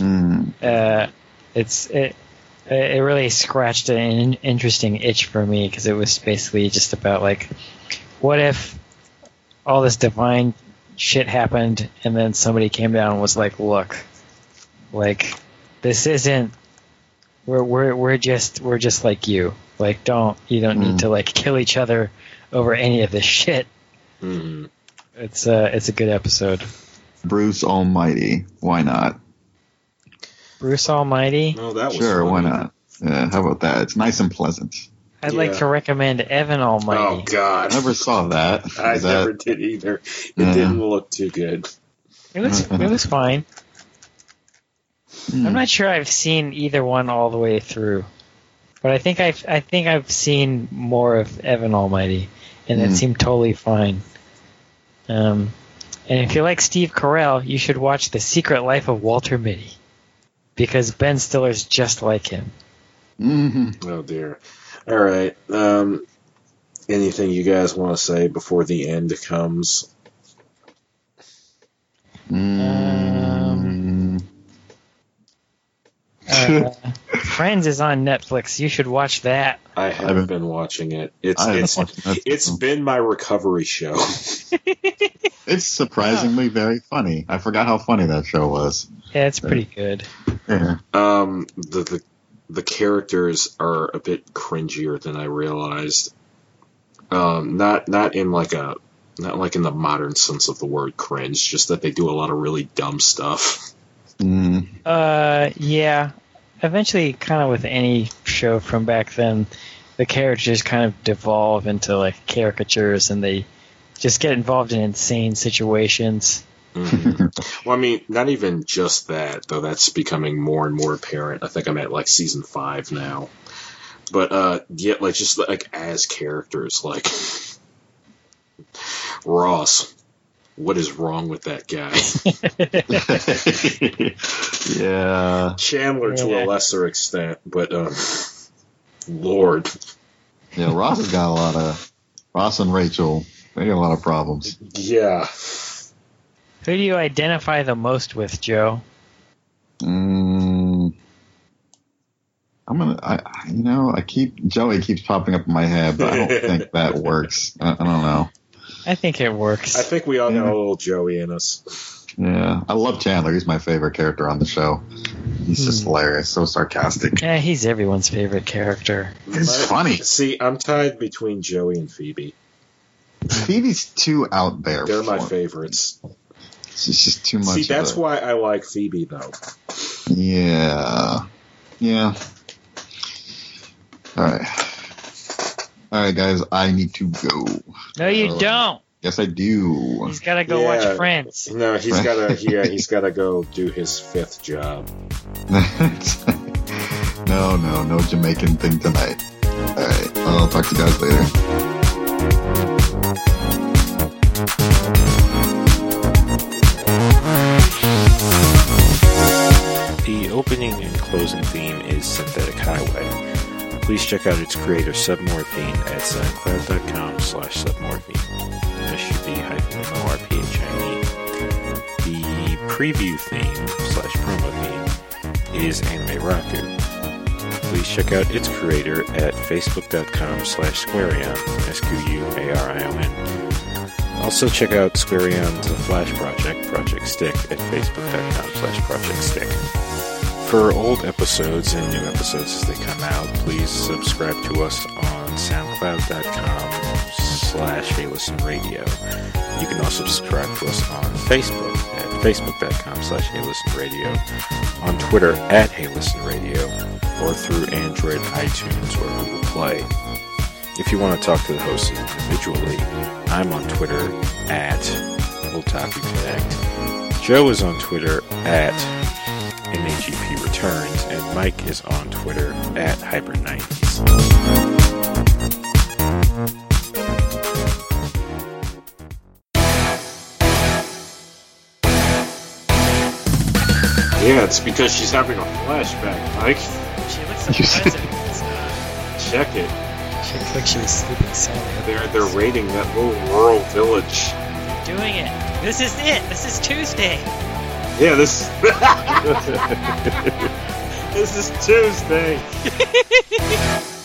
Mm. Uh, it's it, it really scratched an interesting itch for me because it was basically just about like, what if all this divine shit happened and then somebody came down and was like, look, like this isn't we're we're we're just we're just like you. Like don't you don't Mm. need to like kill each other over any of this shit. hmm It's uh it's a good episode. Bruce Almighty. Why not? Bruce Almighty. No, that was Sure, why not? Yeah, how about that? It's nice and pleasant. I'd like to recommend Evan Almighty. Oh God, I never saw that. <laughs> I that- never did either. It Yeah. didn't look too good. It was it was fine. Hmm. I'm not sure I've seen either one all the way through, but I think I've I think I've seen more of Evan Almighty, and it Hmm. seemed totally fine. Um, and if you like Steve Carell, you should watch The Secret Life of Walter Mitty, because Ben Stiller's just like him. Mhm. Oh dear. All right. Um, Anything you guys want to say before the end comes? Mm, Uh, <laughs> Friends is on Netflix. You should watch that. I I haven't haven't- been watching it. It's it's watched it's been my recovery show. <laughs> It's surprisingly very funny. I forgot how funny that show was. Yeah, it's pretty good. Yeah. Um, the, the the characters are a bit cringier than I realized. Um, not not in like a not like in the modern sense of the word cringe, just that they do a lot of really dumb stuff. Mm, Uh, yeah. Eventually, kind of with any show from back then, the characters kind of devolve into like caricatures, and they just get involved in insane situations. Mhm. well, I mean, not even just that though. That's becoming more and more apparent. I think I'm at like season five now. But uh, yet, like just like as characters, like <laughs> Ross. What is wrong with that guy? <laughs> yeah. Chandler to Yeah. a lesser extent, but um, Lord, Yeah, Ross has got a lot of Ross and Rachel. They got a lot of problems. yeah. Who do you identify the most with, Joe? Mm, I'm gonna, I, I- you know, I keep Joey keeps popping up in my head, but I don't <laughs> think that works. I, I don't know. I think it works. I think we all got Yeah. a little Joey in us. Yeah, I love Chandler. He's my favorite character on the show. He's just Hmm. hilarious, so sarcastic. yeah, he's everyone's favorite character. It's funny. See, I'm tied between Joey and Phoebe. Phoebe's too out there. They're my me. favorites. She's just too much. See, of that's a- why I like Phoebe though. Yeah. Yeah. All right. All right, guys. I need to go. No, you Uh, don't. Yes, I do. He's got to go Yeah. watch Friends. No, he's gotta. Yeah, he's gotta go do his fifth job. <laughs> no, no, no Jamaican thing tonight. All right. I'll talk to you guys later. The opening and closing theme is Synthetic Highway. Please check out its creator Submorphine at soundcloud.com slash submorphine. S-U-B-M-O-R-P-H-I-E. The preview theme slash promo theme is Anime Raku. Please check out its creator at facebook.com slash squarion, S-Q-U-A-R-I-O-N. Also check out Squarion's Flash Project, Project Stick, at facebook.com slash project stick. For old episodes and new episodes as they come out, please subscribe to us on soundcloud.com slash Hey Listen Radio. You can also subscribe to us on Facebook at facebook.com slash Hey Listen Radio, on Twitter at Hey Listen Radio, or through Android, iTunes, or Google Play. If you want to talk to the hosts individually, I'm on Twitter at Otaku Connect. Joe is on Twitter at MAGP Returns, and Mike is on Twitter at Hyper90s. Yeah, it's because she's having a flashback, Mike. Check it. She looks like she was sleeping soundly. They're they're raiding that little rural village. They're doing it. This is it. This is Tuesday. Yeah, this. <laughs> this is Tuesday. <laughs>